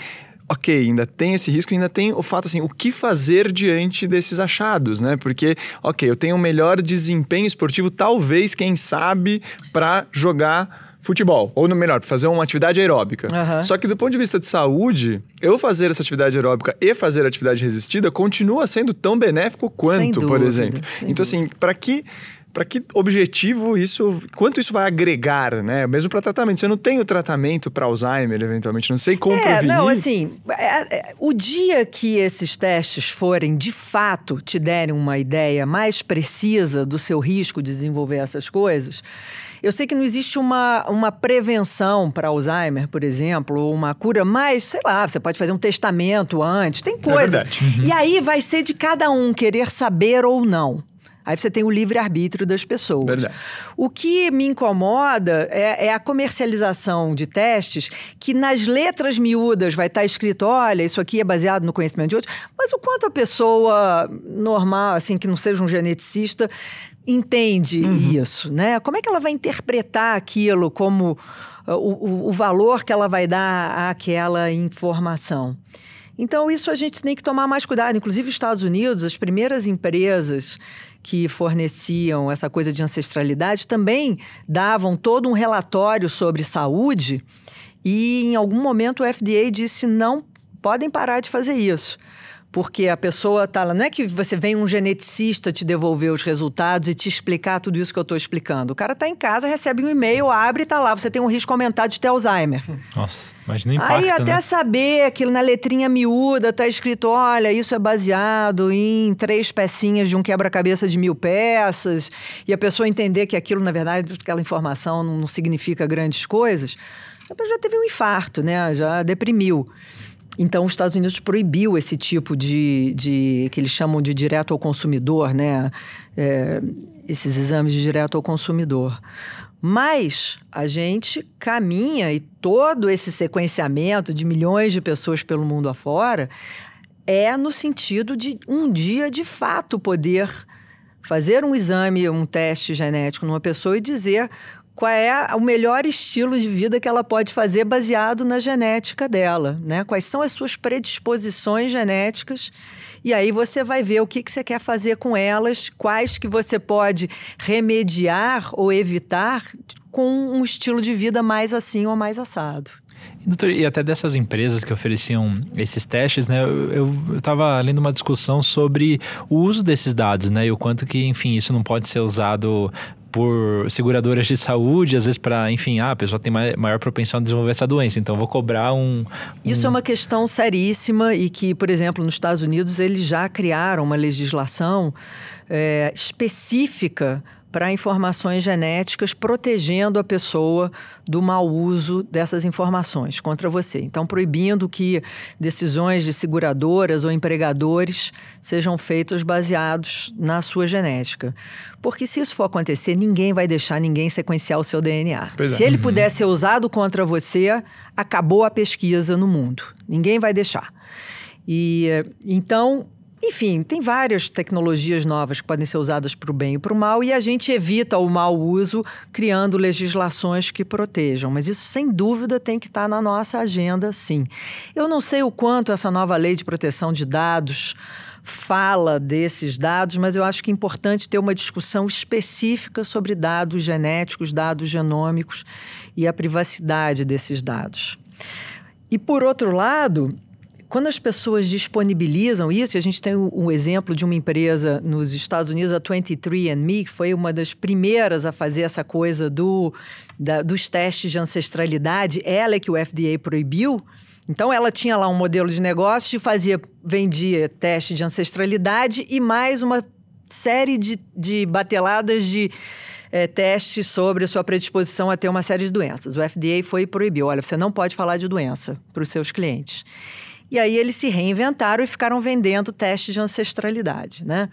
ok, ainda tem esse risco, ainda tem o fato assim, o que fazer diante desses achados, né? Porque, ok, eu tenho um melhor desempenho esportivo, talvez, quem sabe, para jogar futebol, ou melhor, fazer uma atividade aeróbica. Uhum. Só que do ponto de vista de saúde, eu fazer essa atividade aeróbica e fazer atividade resistida continua sendo tão benéfico quanto, dúvida, por exemplo. Então, assim, para que para que objetivo isso, quanto isso vai agregar, né? Mesmo para tratamento. Você não tem o tratamento para Alzheimer, eventualmente, não sei como é, prevenir.
Não, assim, é, é, o dia que esses testes forem de fato te derem uma ideia mais precisa do seu risco de desenvolver essas coisas, eu sei que não existe uma, uma prevenção para Alzheimer, por exemplo, ou uma cura, mas sei lá, você pode fazer um testamento antes, tem coisas. É uhum. E aí vai ser de cada um querer saber ou não. Aí você tem o livre-arbítrio das pessoas. Verdade. O que me incomoda é, é, a comercialização de testes que nas letras miúdas vai estar escrito: olha, isso aqui é baseado no conhecimento de outros, mas o quanto a pessoa normal, assim, que não seja um geneticista, entende uhum. isso, né? Como é que ela vai interpretar aquilo como uh, o, o, o valor que ela vai dar àquela informação? Então, isso a gente tem que tomar mais cuidado. Inclusive, os Estados Unidos, as primeiras empresas que forneciam essa coisa de ancestralidade também davam todo um relatório sobre saúde e em algum momento o FDA disse não podem parar de fazer isso. Porque a pessoa está lá. Não é que você vem um geneticista te devolver os resultados e te explicar tudo isso que eu estou explicando. O cara está em casa, recebe um e-mail, abre e está lá. Você tem um risco aumentado de ter Alzheimer.
Nossa, o impacto,
Aí até
né?
saber aquilo na letrinha miúda está escrito: olha, isso é baseado em três pecinhas de um quebra-cabeça de mil peças. E a pessoa entender que aquilo, na verdade, aquela informação não significa grandes coisas. A pessoa já teve um infarto, né? Já deprimiu. Então, os Estados Unidos proibiu esse tipo de, de que eles chamam de direto ao consumidor, né? É, esses exames de direto ao consumidor. Mas a gente caminha e todo esse sequenciamento de milhões de pessoas pelo mundo afora é no sentido de um dia de fato poder fazer um exame, um teste genético numa pessoa e dizer qual é o melhor estilo de vida que ela pode fazer baseado na genética dela, né? Quais são as suas predisposições genéticas e aí você vai ver o que, que você quer fazer com elas, quais que você pode remediar ou evitar com um estilo de vida mais assim ou mais assado.
Doutor, e até dessas empresas que ofereciam esses testes, né? Eu estava lendo uma discussão sobre o uso desses dados, né? E o quanto que, enfim, isso não pode ser usado por seguradoras de saúde, às vezes para, enfim, ah, a pessoa tem maior propensão a desenvolver essa doença, então vou cobrar um, um,
Isso é uma questão seríssima e que, por exemplo, nos Estados Unidos eles já criaram uma legislação é, específica para informações genéticas, protegendo a pessoa do mau uso dessas informações contra você. Então, proibindo que decisões de seguradoras ou empregadores sejam feitas baseados na sua genética. Porque se isso for acontecer, ninguém vai deixar ninguém sequenciar o seu DNA.
É.
Se ele puder ser usado contra você, acabou a pesquisa no mundo. Ninguém vai deixar. E então enfim, tem várias tecnologias novas que podem ser usadas para o bem e para o mal, e a gente evita o mau uso criando legislações que protejam. Mas isso, sem dúvida, tem que estar na nossa agenda, sim. Eu não sei o quanto essa nova lei de proteção de dados fala desses dados, mas eu acho que é importante ter uma discussão específica sobre dados genéticos, dados genômicos e a privacidade desses dados. E por outro lado, quando as pessoas disponibilizam isso, e a gente tem um exemplo de uma empresa nos Estados Unidos, a 23andMe, que foi uma das primeiras a fazer essa coisa do, da, dos testes de ancestralidade, ela é que o FDA proibiu. Então ela tinha lá um modelo de negócio e fazia, vendia teste de ancestralidade e mais uma série de, de bateladas de é, testes sobre a sua predisposição a ter uma série de doenças. O FDA foi e proibiu. Olha, você não pode falar de doença para os seus clientes. E aí eles se reinventaram e ficaram vendendo testes de ancestralidade, né?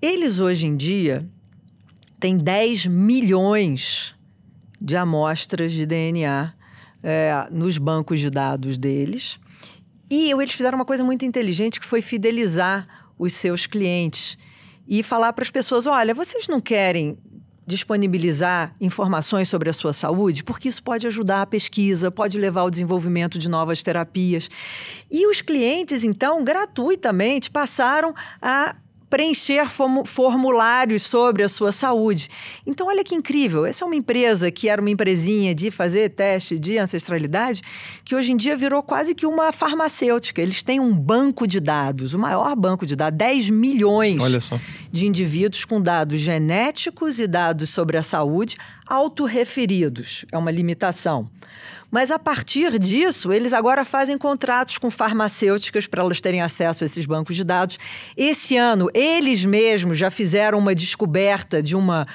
Eles hoje em dia têm 10 milhões de amostras de DNA é, nos bancos de dados deles. E eles fizeram uma coisa muito inteligente que foi fidelizar os seus clientes e falar para as pessoas: olha, vocês não querem disponibilizar informações sobre a sua saúde, porque isso pode ajudar a pesquisa, pode levar ao desenvolvimento de novas terapias. E os clientes, então, gratuitamente passaram a preencher formulários sobre a sua saúde. Então, olha que incrível. Essa é uma empresa que era uma empresinha de fazer teste de ancestralidade, que hoje em dia virou quase que uma farmacêutica. Eles têm um banco de dados, o maior banco de dados, 10 milhões de indivíduos com dados genéticos e dados sobre a saúde autorreferidos. É uma limitação. Mas a partir disso, eles agora fazem contratos com farmacêuticas para elas terem acesso a esses bancos de dados. Esse ano, eles mesmos já fizeram uma descoberta de uma,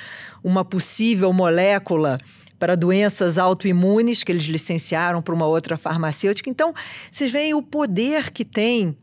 uma possível molécula para doenças autoimunes que eles licenciaram para uma outra farmacêutica. Então, vocês veem o poder que tem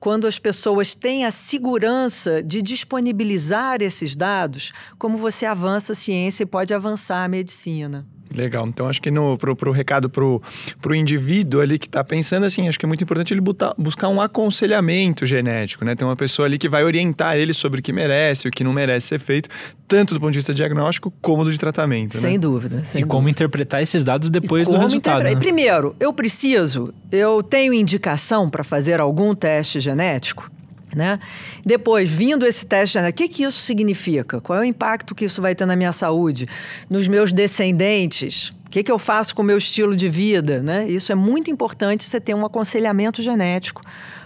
quando as pessoas têm a segurança de disponibilizar esses dados, como você avança a ciência e pode avançar a medicina.
Legal. Então, acho que no, pro, pro recado pro, pro indivíduo ali que está pensando, assim, acho que é muito importante ele botar, buscar um aconselhamento genético, né? Tem uma pessoa ali que vai orientar ele sobre o que merece, o que não merece ser feito, tanto do ponto de vista diagnóstico como do de tratamento.
Sem
né?
dúvida. Sem
e
dúvida.
como interpretar esses dados depois do resultado. Né?
Primeiro, eu preciso, eu tenho indicação para fazer algum teste genético? Né? Depois, vindo esse teste, o que, que isso significa? Qual é o impacto que isso vai ter na minha saúde, nos meus descendentes? O que, que eu faço com o meu estilo de vida? Né? Isso é muito importante você ter um aconselhamento genético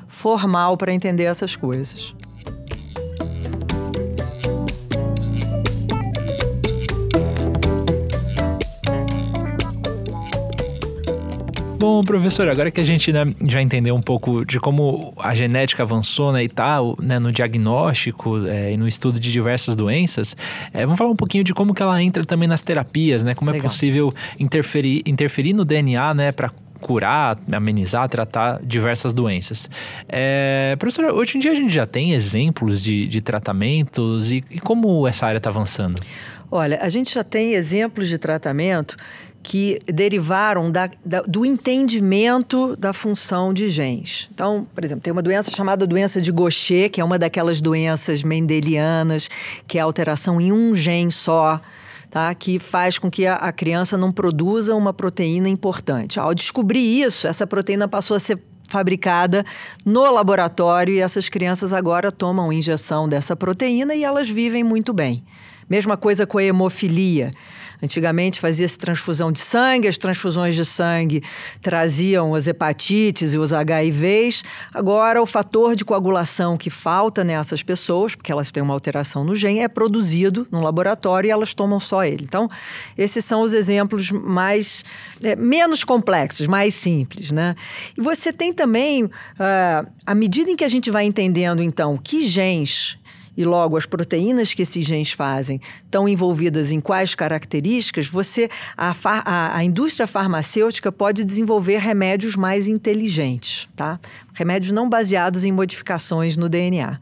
formal para entender essas coisas.
Bom, professor, agora que a gente né, já entendeu um pouco de como a genética avançou né, e tal, né, no diagnóstico é, e no estudo de diversas doenças, é, vamos falar um pouquinho de como que ela entra também nas terapias, né? Como é Legal. é possível interferir, interferir no DNA, né, para curar, amenizar, tratar diversas doenças. É, professora, hoje em dia a gente já tem exemplos de, de tratamentos e, e como essa área está avançando?
Olha, a gente já tem exemplos de tratamento que derivaram da, da, do entendimento da função de genes. Então, por exemplo, tem uma doença chamada doença de Gaucher, que é uma daquelas doenças mendelianas, que é alteração em um gene só. Tá? que faz com que a, a criança não produza uma proteína importante. Ao descobrir isso, essa proteína passou a ser fabricada no laboratório e essas crianças agora tomam injeção dessa proteína e elas vivem muito bem. Mesma coisa com a hemofilia. Antigamente fazia-se transfusão de sangue, as transfusões de sangue traziam as hepatites e os HIVs. Agora, o fator de coagulação que falta nessas pessoas, porque elas têm uma alteração no gene, é produzido no laboratório e elas tomam só ele. Então, esses são os exemplos mais é, menos complexos, mais simples, né? E você tem também, uh, à medida em que a gente vai entendendo, então, que genes e logo as proteínas que esses genes fazem estão envolvidas em quais características, você a, a, a indústria farmacêutica pode desenvolver remédios mais inteligentes, tá? Remédios não baseados em modificações no DNA.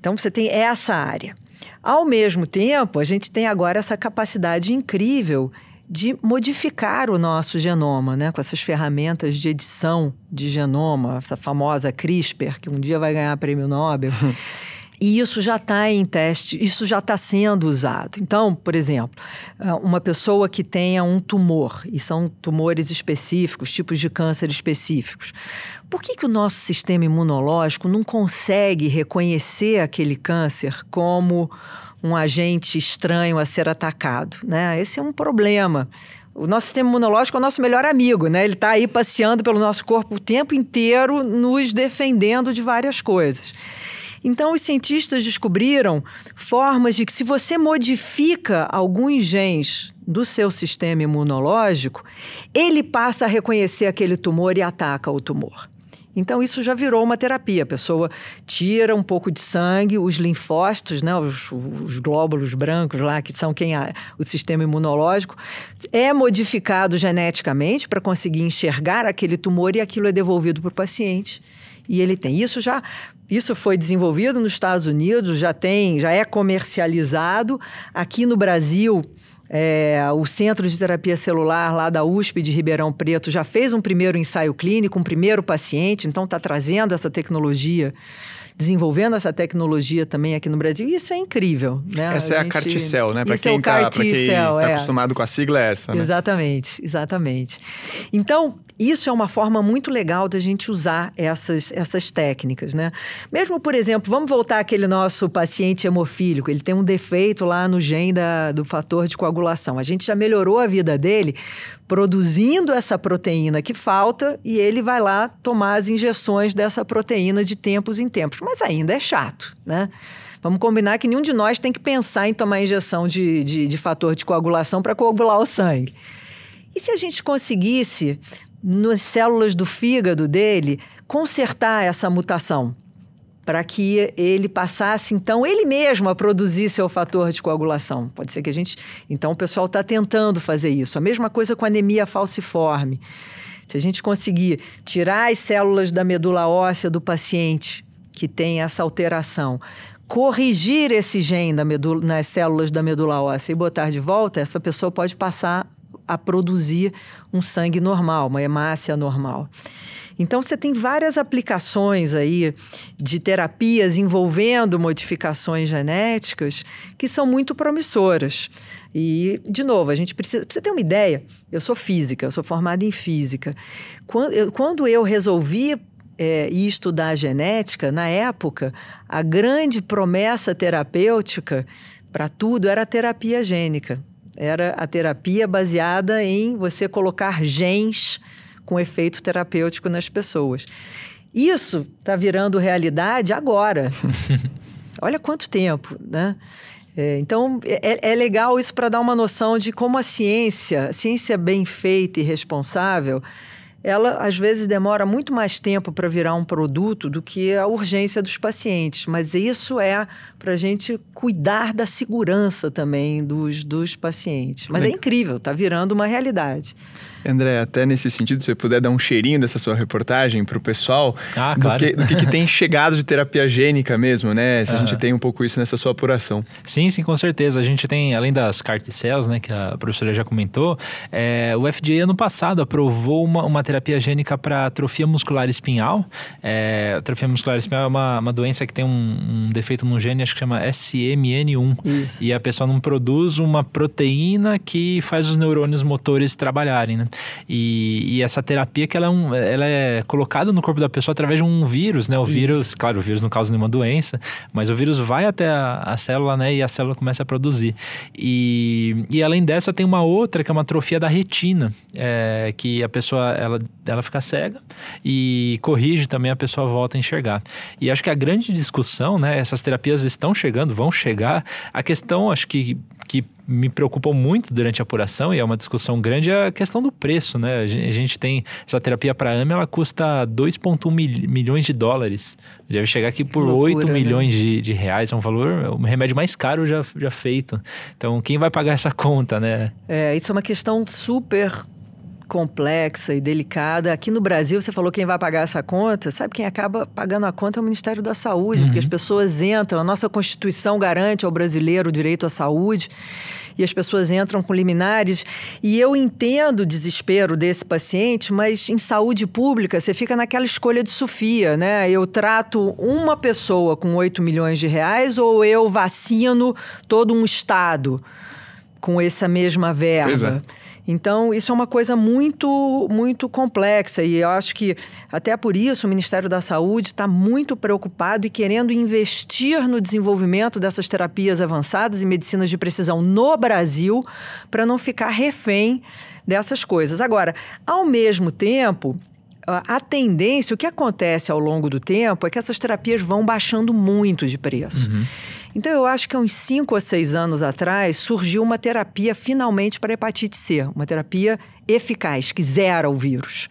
Então você tem essa área. Ao mesmo tempo, a gente tem agora essa capacidade incrível de modificar o nosso genoma, né? com essas ferramentas de edição de genoma, essa famosa CRISPR, que um dia vai ganhar prêmio Nobel. (laughs) E isso já está em teste, isso já está sendo usado. Então, por exemplo, ah, uma pessoa que tenha um tumor, e são tumores específicos, tipos de câncer específicos, por que, que o nosso sistema imunológico não consegue reconhecer aquele câncer como um agente estranho a ser atacado? Né? Esse é um problema. O nosso sistema imunológico é o nosso melhor amigo, né? Ele está aí passeando pelo nosso corpo o tempo inteiro, nos defendendo de várias coisas. Então, os cientistas descobriram formas de que, se você modifica alguns genes do seu sistema imunológico, ele passa a reconhecer aquele tumor e ataca o tumor. Então, isso já virou uma terapia. A pessoa tira um pouco de sangue, os linfócitos, né, os, os glóbulos brancos lá, que são quem é o sistema imunológico, é modificado geneticamente para conseguir enxergar aquele tumor e aquilo é devolvido para o paciente. E ele tem. Isso já isso foi desenvolvido nos Estados Unidos, já tem, já é comercializado. Aqui no Brasil, é, o Centro de Terapia Celular lá da USP de Ribeirão Preto já fez um primeiro ensaio clínico, um primeiro paciente, então está trazendo essa tecnologia desenvolvendo essa tecnologia também aqui no Brasil. E isso é incrível. Né?
Essa a é a gente... Carticel, né? Para quem está é tá é. acostumado com a sigla, é essa. Né?
Exatamente, exatamente. Então, isso é uma forma muito legal da gente usar essas, essas técnicas, né? Mesmo, por exemplo, vamos voltar àquele nosso paciente hemofílico, ele tem um defeito lá no gene da, do fator de coagulação. A gente já melhorou a vida dele produzindo essa proteína que falta e ele vai lá tomar as injeções dessa proteína de tempos em tempos. Mas ainda é chato, né? Vamos combinar que nenhum de nós tem que pensar em tomar injeção de, de, de fator de coagulação para coagular o sangue. E se a gente conseguisse nas células do fígado dele, consertar essa mutação para que ele passasse, então, ele mesmo a produzir seu fator de coagulação. Pode ser que a gente. Então, o pessoal está tentando fazer isso. A mesma coisa com anemia falciforme. Se a gente conseguir tirar as células da medula óssea do paciente que tem essa alteração, corrigir esse gene da medula, nas células da medula óssea e botar de volta, essa pessoa pode passar a produzir um sangue normal, uma hemácia normal. Então, você tem várias aplicações aí de terapias envolvendo modificações genéticas que são muito promissoras. E, de novo, a gente precisa. Você ter uma ideia, eu sou física, eu sou formada em física. Quando eu, quando eu resolvi é, estudar genética, na época, a grande promessa terapêutica para tudo era a terapia gênica. Era a terapia baseada em você colocar genes com efeito terapêutico nas pessoas. Isso está virando realidade agora. (laughs) Olha quanto tempo, né? É, então, é, é, legal isso para dar uma noção de como a ciência, a ciência bem feita e responsável, ela às vezes demora muito mais tempo para virar um produto do que a urgência dos pacientes. Mas isso é para a gente cuidar da segurança também dos, dos pacientes. Mas é, é incrível, está virando uma realidade.
André, até nesse sentido, se você puder dar um cheirinho dessa sua reportagem para o pessoal,
ah, do, claro.
que, do que, que, tem chegado de terapia gênica mesmo, né? Se a gente tem um pouco isso nessa sua apuração.
Sim, sim, com certeza. A gente tem, além das carticels, né, que a professora já comentou, é, o FDA ano passado aprovou uma, uma terapia gênica para atrofia muscular espinhal. É, atrofia muscular espinhal é uma, uma doença que tem um, um defeito no gene, acho que chama SMN1. Isso. E a pessoa não produz uma proteína que faz os neurônios motores trabalharem, né? E, e, essa terapia que ela é, um, ela é colocada no corpo da pessoa através de um vírus, né? O Isso. vírus, claro, o vírus não causa nenhuma doença, mas o vírus vai até a, a célula, né? E a célula começa a produzir. E, e além dessa, tem uma outra que é uma atrofia da retina, é, que a pessoa, ela ela fica cega e corrige também a pessoa volta a enxergar. E acho que a grande discussão, né, essas terapias estão chegando, vão chegar. A questão, acho que que me preocupam muito durante a apuração, e é uma discussão grande, é a questão do preço, né? A gente tem essa terapia para AME, ela custa 2,1 mil, milhões de dólares. Deve chegar aqui por loucura, 8 né? milhões de, de reais. É um valor, é o remédio mais caro já, já feito. Então, quem vai pagar essa conta, né?
É, isso é uma questão super complexa e delicada. Aqui no Brasil, você falou quem vai pagar essa conta. Sabe quem acaba pagando a conta é o Ministério da Saúde, uhum. porque as pessoas entram, a nossa Constituição garante ao brasileiro o direito à saúde e as pessoas entram com liminares. E eu entendo o desespero desse paciente, mas em saúde pública você fica naquela escolha de Sofia, né? Eu trato uma pessoa com 8 milhões de reais ou eu vacino todo um estado com essa mesma verba. Pois é. Então, isso é uma coisa muito, muito complexa e eu acho que até por isso o Ministério da Saúde está muito preocupado e querendo investir no desenvolvimento dessas terapias avançadas e medicinas de precisão no Brasil para não ficar refém dessas coisas. Agora, ao mesmo tempo, a tendência, o que acontece ao longo do tempo é que essas terapias vão baixando muito de preço. Uhum. Então, eu acho que há uns 5 a 6 anos atrás surgiu uma terapia finalmente para hepatite C, uma terapia eficaz, que zera o vírus.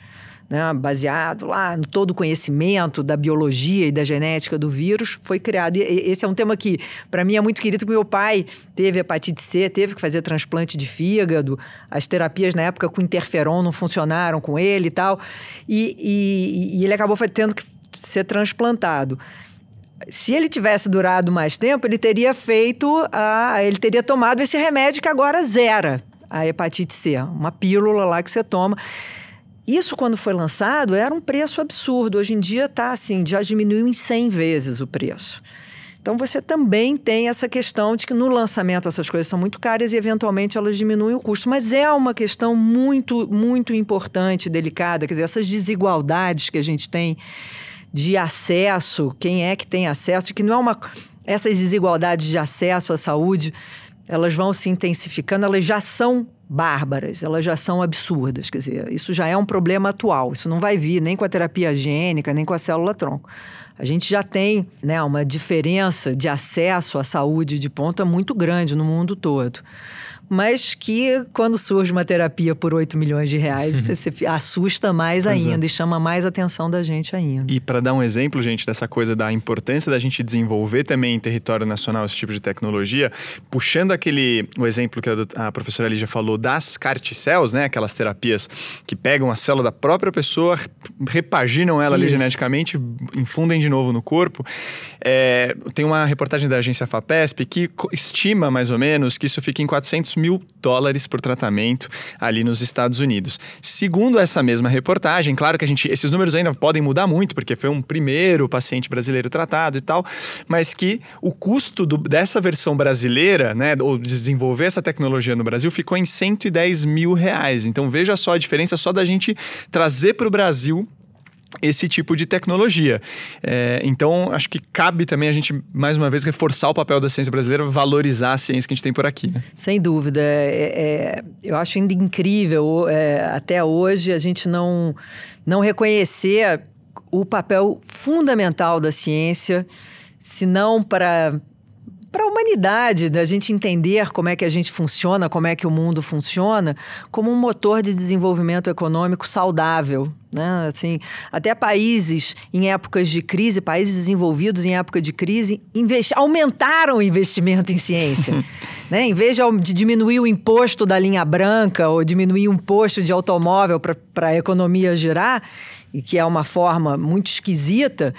Né, baseado lá no todo o conhecimento da biologia e da genética do vírus, foi criado. E esse é um tema que, para mim, é muito querido, porque meu pai teve hepatite C, teve que fazer transplante de fígado, as terapias na época com interferon não funcionaram com ele e tal, e, e, e ele acabou tendo que ser transplantado se ele tivesse durado mais tempo, ele teria feito a, ele teria tomado esse remédio que agora zera a hepatite C, uma pílula lá que você toma. Isso, quando foi lançado, era um preço absurdo. Hoje em dia está assim, já diminuiu em 100 vezes o preço. Então você também tem essa questão de que no lançamento essas coisas são muito caras e eventualmente elas diminuem o custo. Mas é uma questão muito, muito importante, delicada, quer dizer, essas desigualdades que a gente tem de acesso, quem é que tem acesso, que não é uma. Essas desigualdades de acesso à saúde, elas vão se intensificando, elas já são bárbaras, elas já são absurdas. Quer dizer, isso já é um problema atual. Isso não vai vir nem com a terapia gênica, nem com a célula-tronco. A gente já tem né, uma diferença de acesso à saúde de ponta muito grande no mundo todo mas que quando surge uma terapia por 8 milhões de reais, (laughs) você, assusta mais é. ainda é. e chama mais atenção da gente ainda.
E para dar um exemplo, gente, dessa coisa da importância da gente desenvolver também em território nacional esse tipo de tecnologia, puxando aquele o exemplo que a, a professora Lígia falou das CAR-T-cells, né, aquelas terapias que pegam a célula da própria pessoa, repaginam ela Isso. ali geneticamente, infundem de novo no corpo. É, tem uma reportagem da agência FAPESP que estima mais ou menos que isso fica em 400 mil dólares por tratamento ali nos Estados Unidos. Segundo essa mesma reportagem, claro que a gente, esses números ainda podem mudar muito, porque foi um primeiro paciente brasileiro tratado e tal, mas que o custo do, dessa versão brasileira, né, ou desenvolver essa tecnologia no Brasil, ficou em 110 mil reais. Então veja só a diferença só da gente trazer para o Brasil esse tipo de tecnologia. É, então, acho que cabe também a gente, mais uma vez, reforçar o papel da ciência brasileira, valorizar a ciência que a gente tem por aqui. Né?
Sem dúvida. É, é, eu acho ainda incrível, é, até hoje, a gente não, não reconhecer o papel fundamental da ciência, se não para para a humanidade, da gente entender como é que a gente funciona, como é que o mundo funciona, como um motor de desenvolvimento econômico saudável. Né? Assim, até países em épocas de crise, países desenvolvidos em época de crise, aumentaram o investimento em ciência. (laughs) né? Em vez de diminuir o imposto da linha branca ou diminuir o imposto de automóvel para a economia girar, e que é uma forma muito esquisita,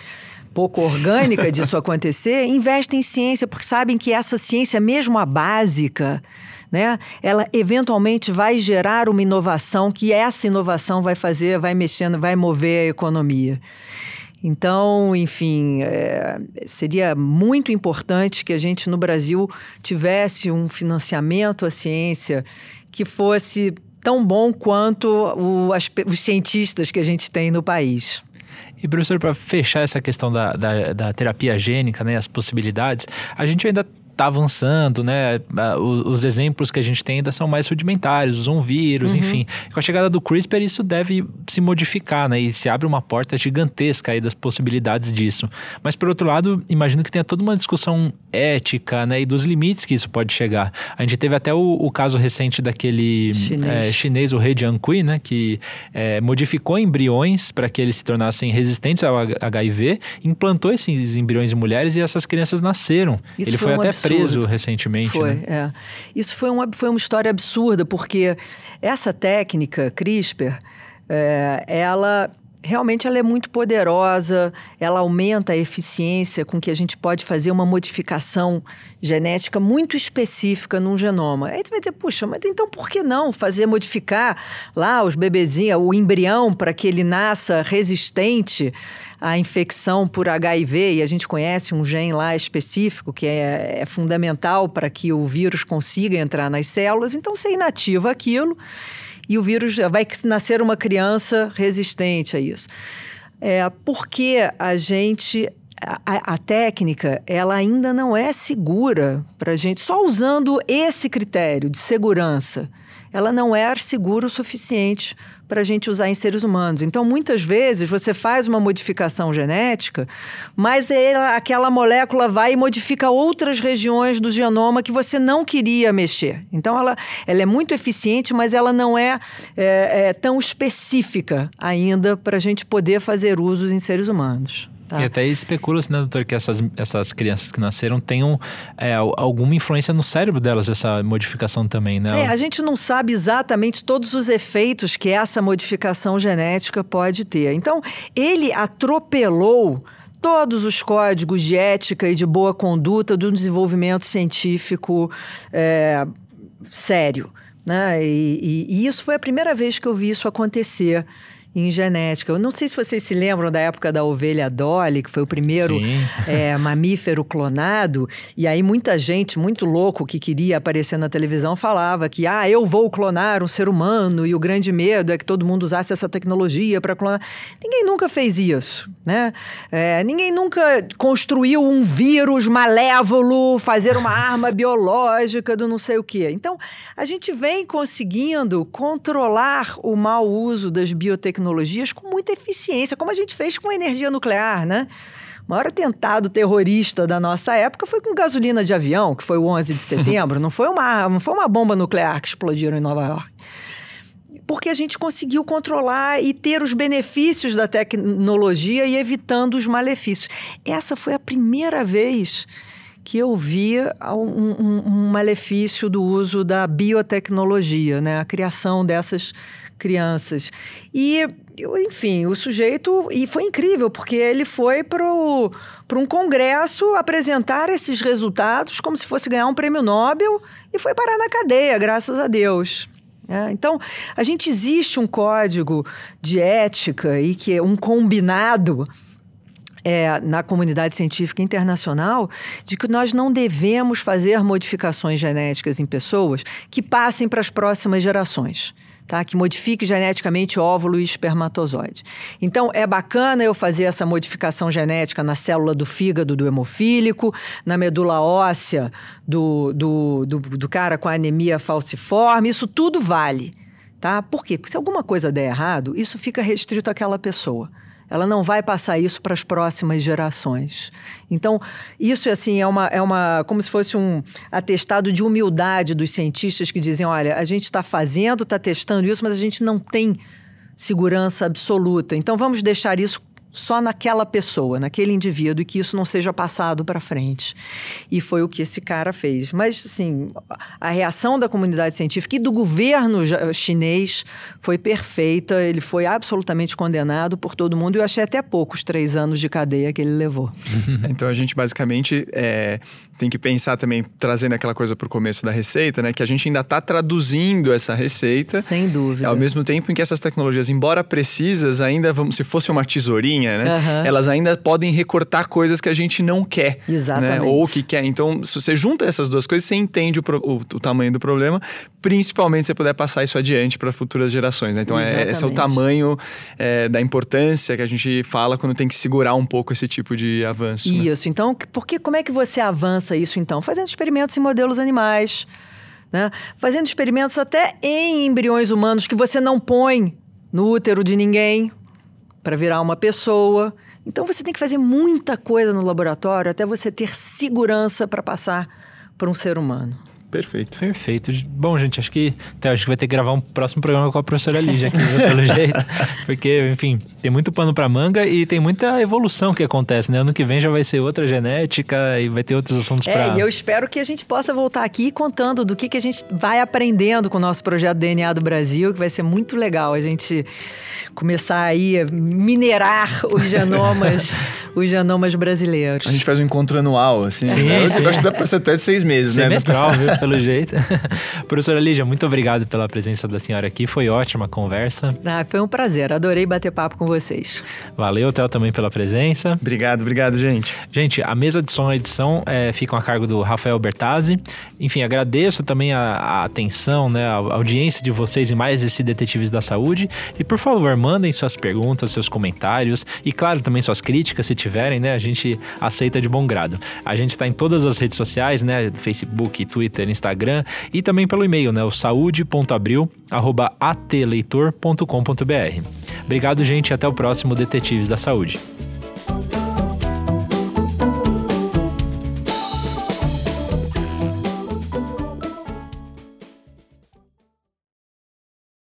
pouco orgânica (laughs) disso acontecer, investem em ciência, porque sabem que essa ciência, mesmo a básica, né, ela eventualmente vai gerar uma inovação, que essa inovação vai fazer, vai mexendo, vai mover a economia. Então, enfim, é, seria muito importante que a gente no Brasil tivesse um financiamento à ciência que fosse tão bom quanto o, as, os cientistas que a gente tem no país.
E, professor, para fechar essa questão da, da, da, terapia gênica, né, as possibilidades, a gente ainda está avançando, né? Os, os, exemplos que a gente tem ainda são mais rudimentares, usam vírus, uhum. enfim. Com a chegada do CRISPR, isso deve se modificar, né? E se abre uma porta gigantesca aí das possibilidades disso. Mas, por outro lado, imagino que tenha toda uma discussão ética, né? E dos limites que isso pode chegar. A gente teve até o, o caso recente daquele chinês, é, chinês o He Jiankui, né? Que é, modificou embriões para que eles se tornassem resistentes ao HIV, implantou esses embriões em mulheres e essas crianças nasceram. Isso Ele foi, foi um até absurdo. Preso recentemente.
Foi,
né?
é. Isso foi uma, foi uma história absurda, porque essa técnica CRISPR, é, ela realmente ela é muito poderosa, ela aumenta a eficiência com que a gente pode fazer uma modificação genética muito específica num genoma. Aí você vai dizer, puxa, mas então por que não fazer modificar lá os bebezinhos, o embrião, para que ele nasça resistente à infecção por HIV? E a gente conhece um gene lá específico que é, é fundamental para que o vírus consiga entrar nas células. Então você inativa aquilo e o vírus vai nascer uma criança resistente a isso. É, porque a gente a, a, técnica ela ainda não é segura para a gente só usando esse critério de segurança ela não é segura o suficiente para a gente usar em seres humanos. Então, muitas vezes, você faz uma modificação genética, mas ela, aquela molécula vai e modifica outras regiões do genoma que você não queria mexer. Então, ela, ela é muito eficiente, mas ela não é, é, é tão específica ainda para a gente poder fazer usos em seres humanos.
Tá. E até especula-se, né, doutor, que essas, essas crianças que nasceram tenham é, alguma influência no cérebro delas, essa modificação também, né?
É, a gente não sabe exatamente todos os efeitos que essa modificação genética pode ter. Então, ele atropelou todos os códigos de ética e de boa conduta do desenvolvimento científico é, sério. Né? E, e, e isso foi a primeira vez que eu vi isso acontecer em genética. Eu não sei se vocês se lembram da época da ovelha Dolly, que foi o primeiro é, (laughs) mamífero clonado, e aí muita gente, muito louco, que queria aparecer na televisão, falava que, ah, eu vou clonar um ser humano, e o grande medo é que todo mundo usasse essa tecnologia para clonar. Ninguém nunca fez isso, né? É, ninguém nunca construiu um vírus malévolo, fazer uma arma (laughs) biológica do não sei o quê. Então, a gente vem conseguindo controlar o mau uso das biotecnologias tecnologias com muita eficiência, como a gente fez com a energia nuclear, né? O maior atentado terrorista da nossa época foi com gasolina de avião, que foi o 11 de (laughs) setembro. não, foi uma, não foi uma bomba nuclear que explodiram em Nova York. Porque a gente conseguiu controlar e ter os benefícios da tecnologia e evitando os malefícios. Essa foi a primeira vez que eu vi um, um, um malefício do uso da biotecnologia, né? a criação dessas crianças. E, enfim, o sujeito. E foi incrível, porque ele foi para um congresso apresentar esses resultados como se fosse ganhar um prêmio Nobel e foi parar na cadeia, graças a Deus. É, então, a gente existe um código de ética e que é um combinado é, na comunidade científica internacional de que nós não devemos fazer modificações genéticas em pessoas que passem para as próximas gerações tá? que modifique geneticamente óvulo e espermatozoide. Então, é bacana eu fazer essa modificação genética na célula do fígado do hemofílico, na medula óssea do, do, do, do cara com anemia falciforme, isso tudo vale. Tá? Por quê? Porque se alguma coisa der errado, isso fica restrito àquela pessoa ela não vai passar isso para as próximas gerações. Então, isso assim é uma, é uma como se fosse um atestado de humildade dos cientistas que dizem: olha, a gente está fazendo, está testando isso, mas a gente não tem segurança absoluta. Então, vamos deixar isso só naquela pessoa, naquele indivíduo, e que isso não seja passado para frente. E foi o que esse cara fez. Mas, assim, a reação da comunidade científica e do governo chinês foi perfeita. Ele foi absolutamente condenado por todo mundo. E eu achei até poucos três anos de cadeia que ele levou. (laughs)
então, a gente basicamente é, tem que pensar também, trazendo aquela coisa para o começo da receita, né? Que a gente ainda está traduzindo essa receita.
Sem dúvida.
Ao mesmo tempo em que essas tecnologias, embora precisas, ainda, vamos, se fosse uma tesourinha, caixinha, né?
Aham.
Elas ainda podem recortar coisas que a gente não quer.
Exatamente.
Né? Ou que quer. Então, se você junta essas duas coisas, você entende o, pro- o- o tamanho do problema, principalmente se você puder passar isso adiante para futuras gerações. Né? Então, é, esse é o tamanho é, da importância que a gente fala quando tem que segurar um pouco esse tipo de avanço. né?
Isso. Então, que- porque, como é que você avança isso, então? Fazendo experimentos em modelos animais, né? Fazendo experimentos até em embriões humanos que você não põe no útero de ninguém para virar uma pessoa. Então, você tem que fazer muita coisa no laboratório até você ter segurança para passar para um ser humano.
Perfeito.
Perfeito. Bom, gente, acho que até acho que vai ter que gravar um próximo programa com a professora Lígia aqui, pelo (laughs) jeito. Porque, enfim, tem muito pano pra manga e tem muita evolução que acontece, né? Ano que vem já vai ser outra genética e vai ter outros assuntos
É,
pra.
e eu espero que a gente possa voltar aqui contando do que, que a gente vai aprendendo com o nosso projeto DNA do Brasil, que vai ser muito legal a gente começar aí a minerar os genomas, (laughs) os genomas brasileiros.
A gente faz um encontro anual, assim.
Sim,
Eu
sim.
acho que dá pra ser até de seis meses, né?
Semestral, viu? Pelo jeito. (laughs) Professora Lígia, muito obrigado pela presença da senhora aqui. Foi ótima a conversa.
Ah, foi um prazer, adorei bater papo com vocês.
Valeu, Theo, também pela presença.
Obrigado, obrigado, gente.
Gente, a mesa de som e edição é, ficam a cargo do Rafael Bertazzi. Enfim, agradeço também a, a atenção, né, a audiência de vocês em mais esse Detetives da Saúde. E por favor, mandem suas perguntas, seus comentários e, claro, também suas críticas, se tiverem, né? A gente aceita de bom grado. A gente está em todas as redes sociais, né? Facebook, Twitter, Instagram e também pelo e-mail, né? O saúde.abril@atleitor.com.br. Obrigado, gente, e até o próximo Detetives da Saúde.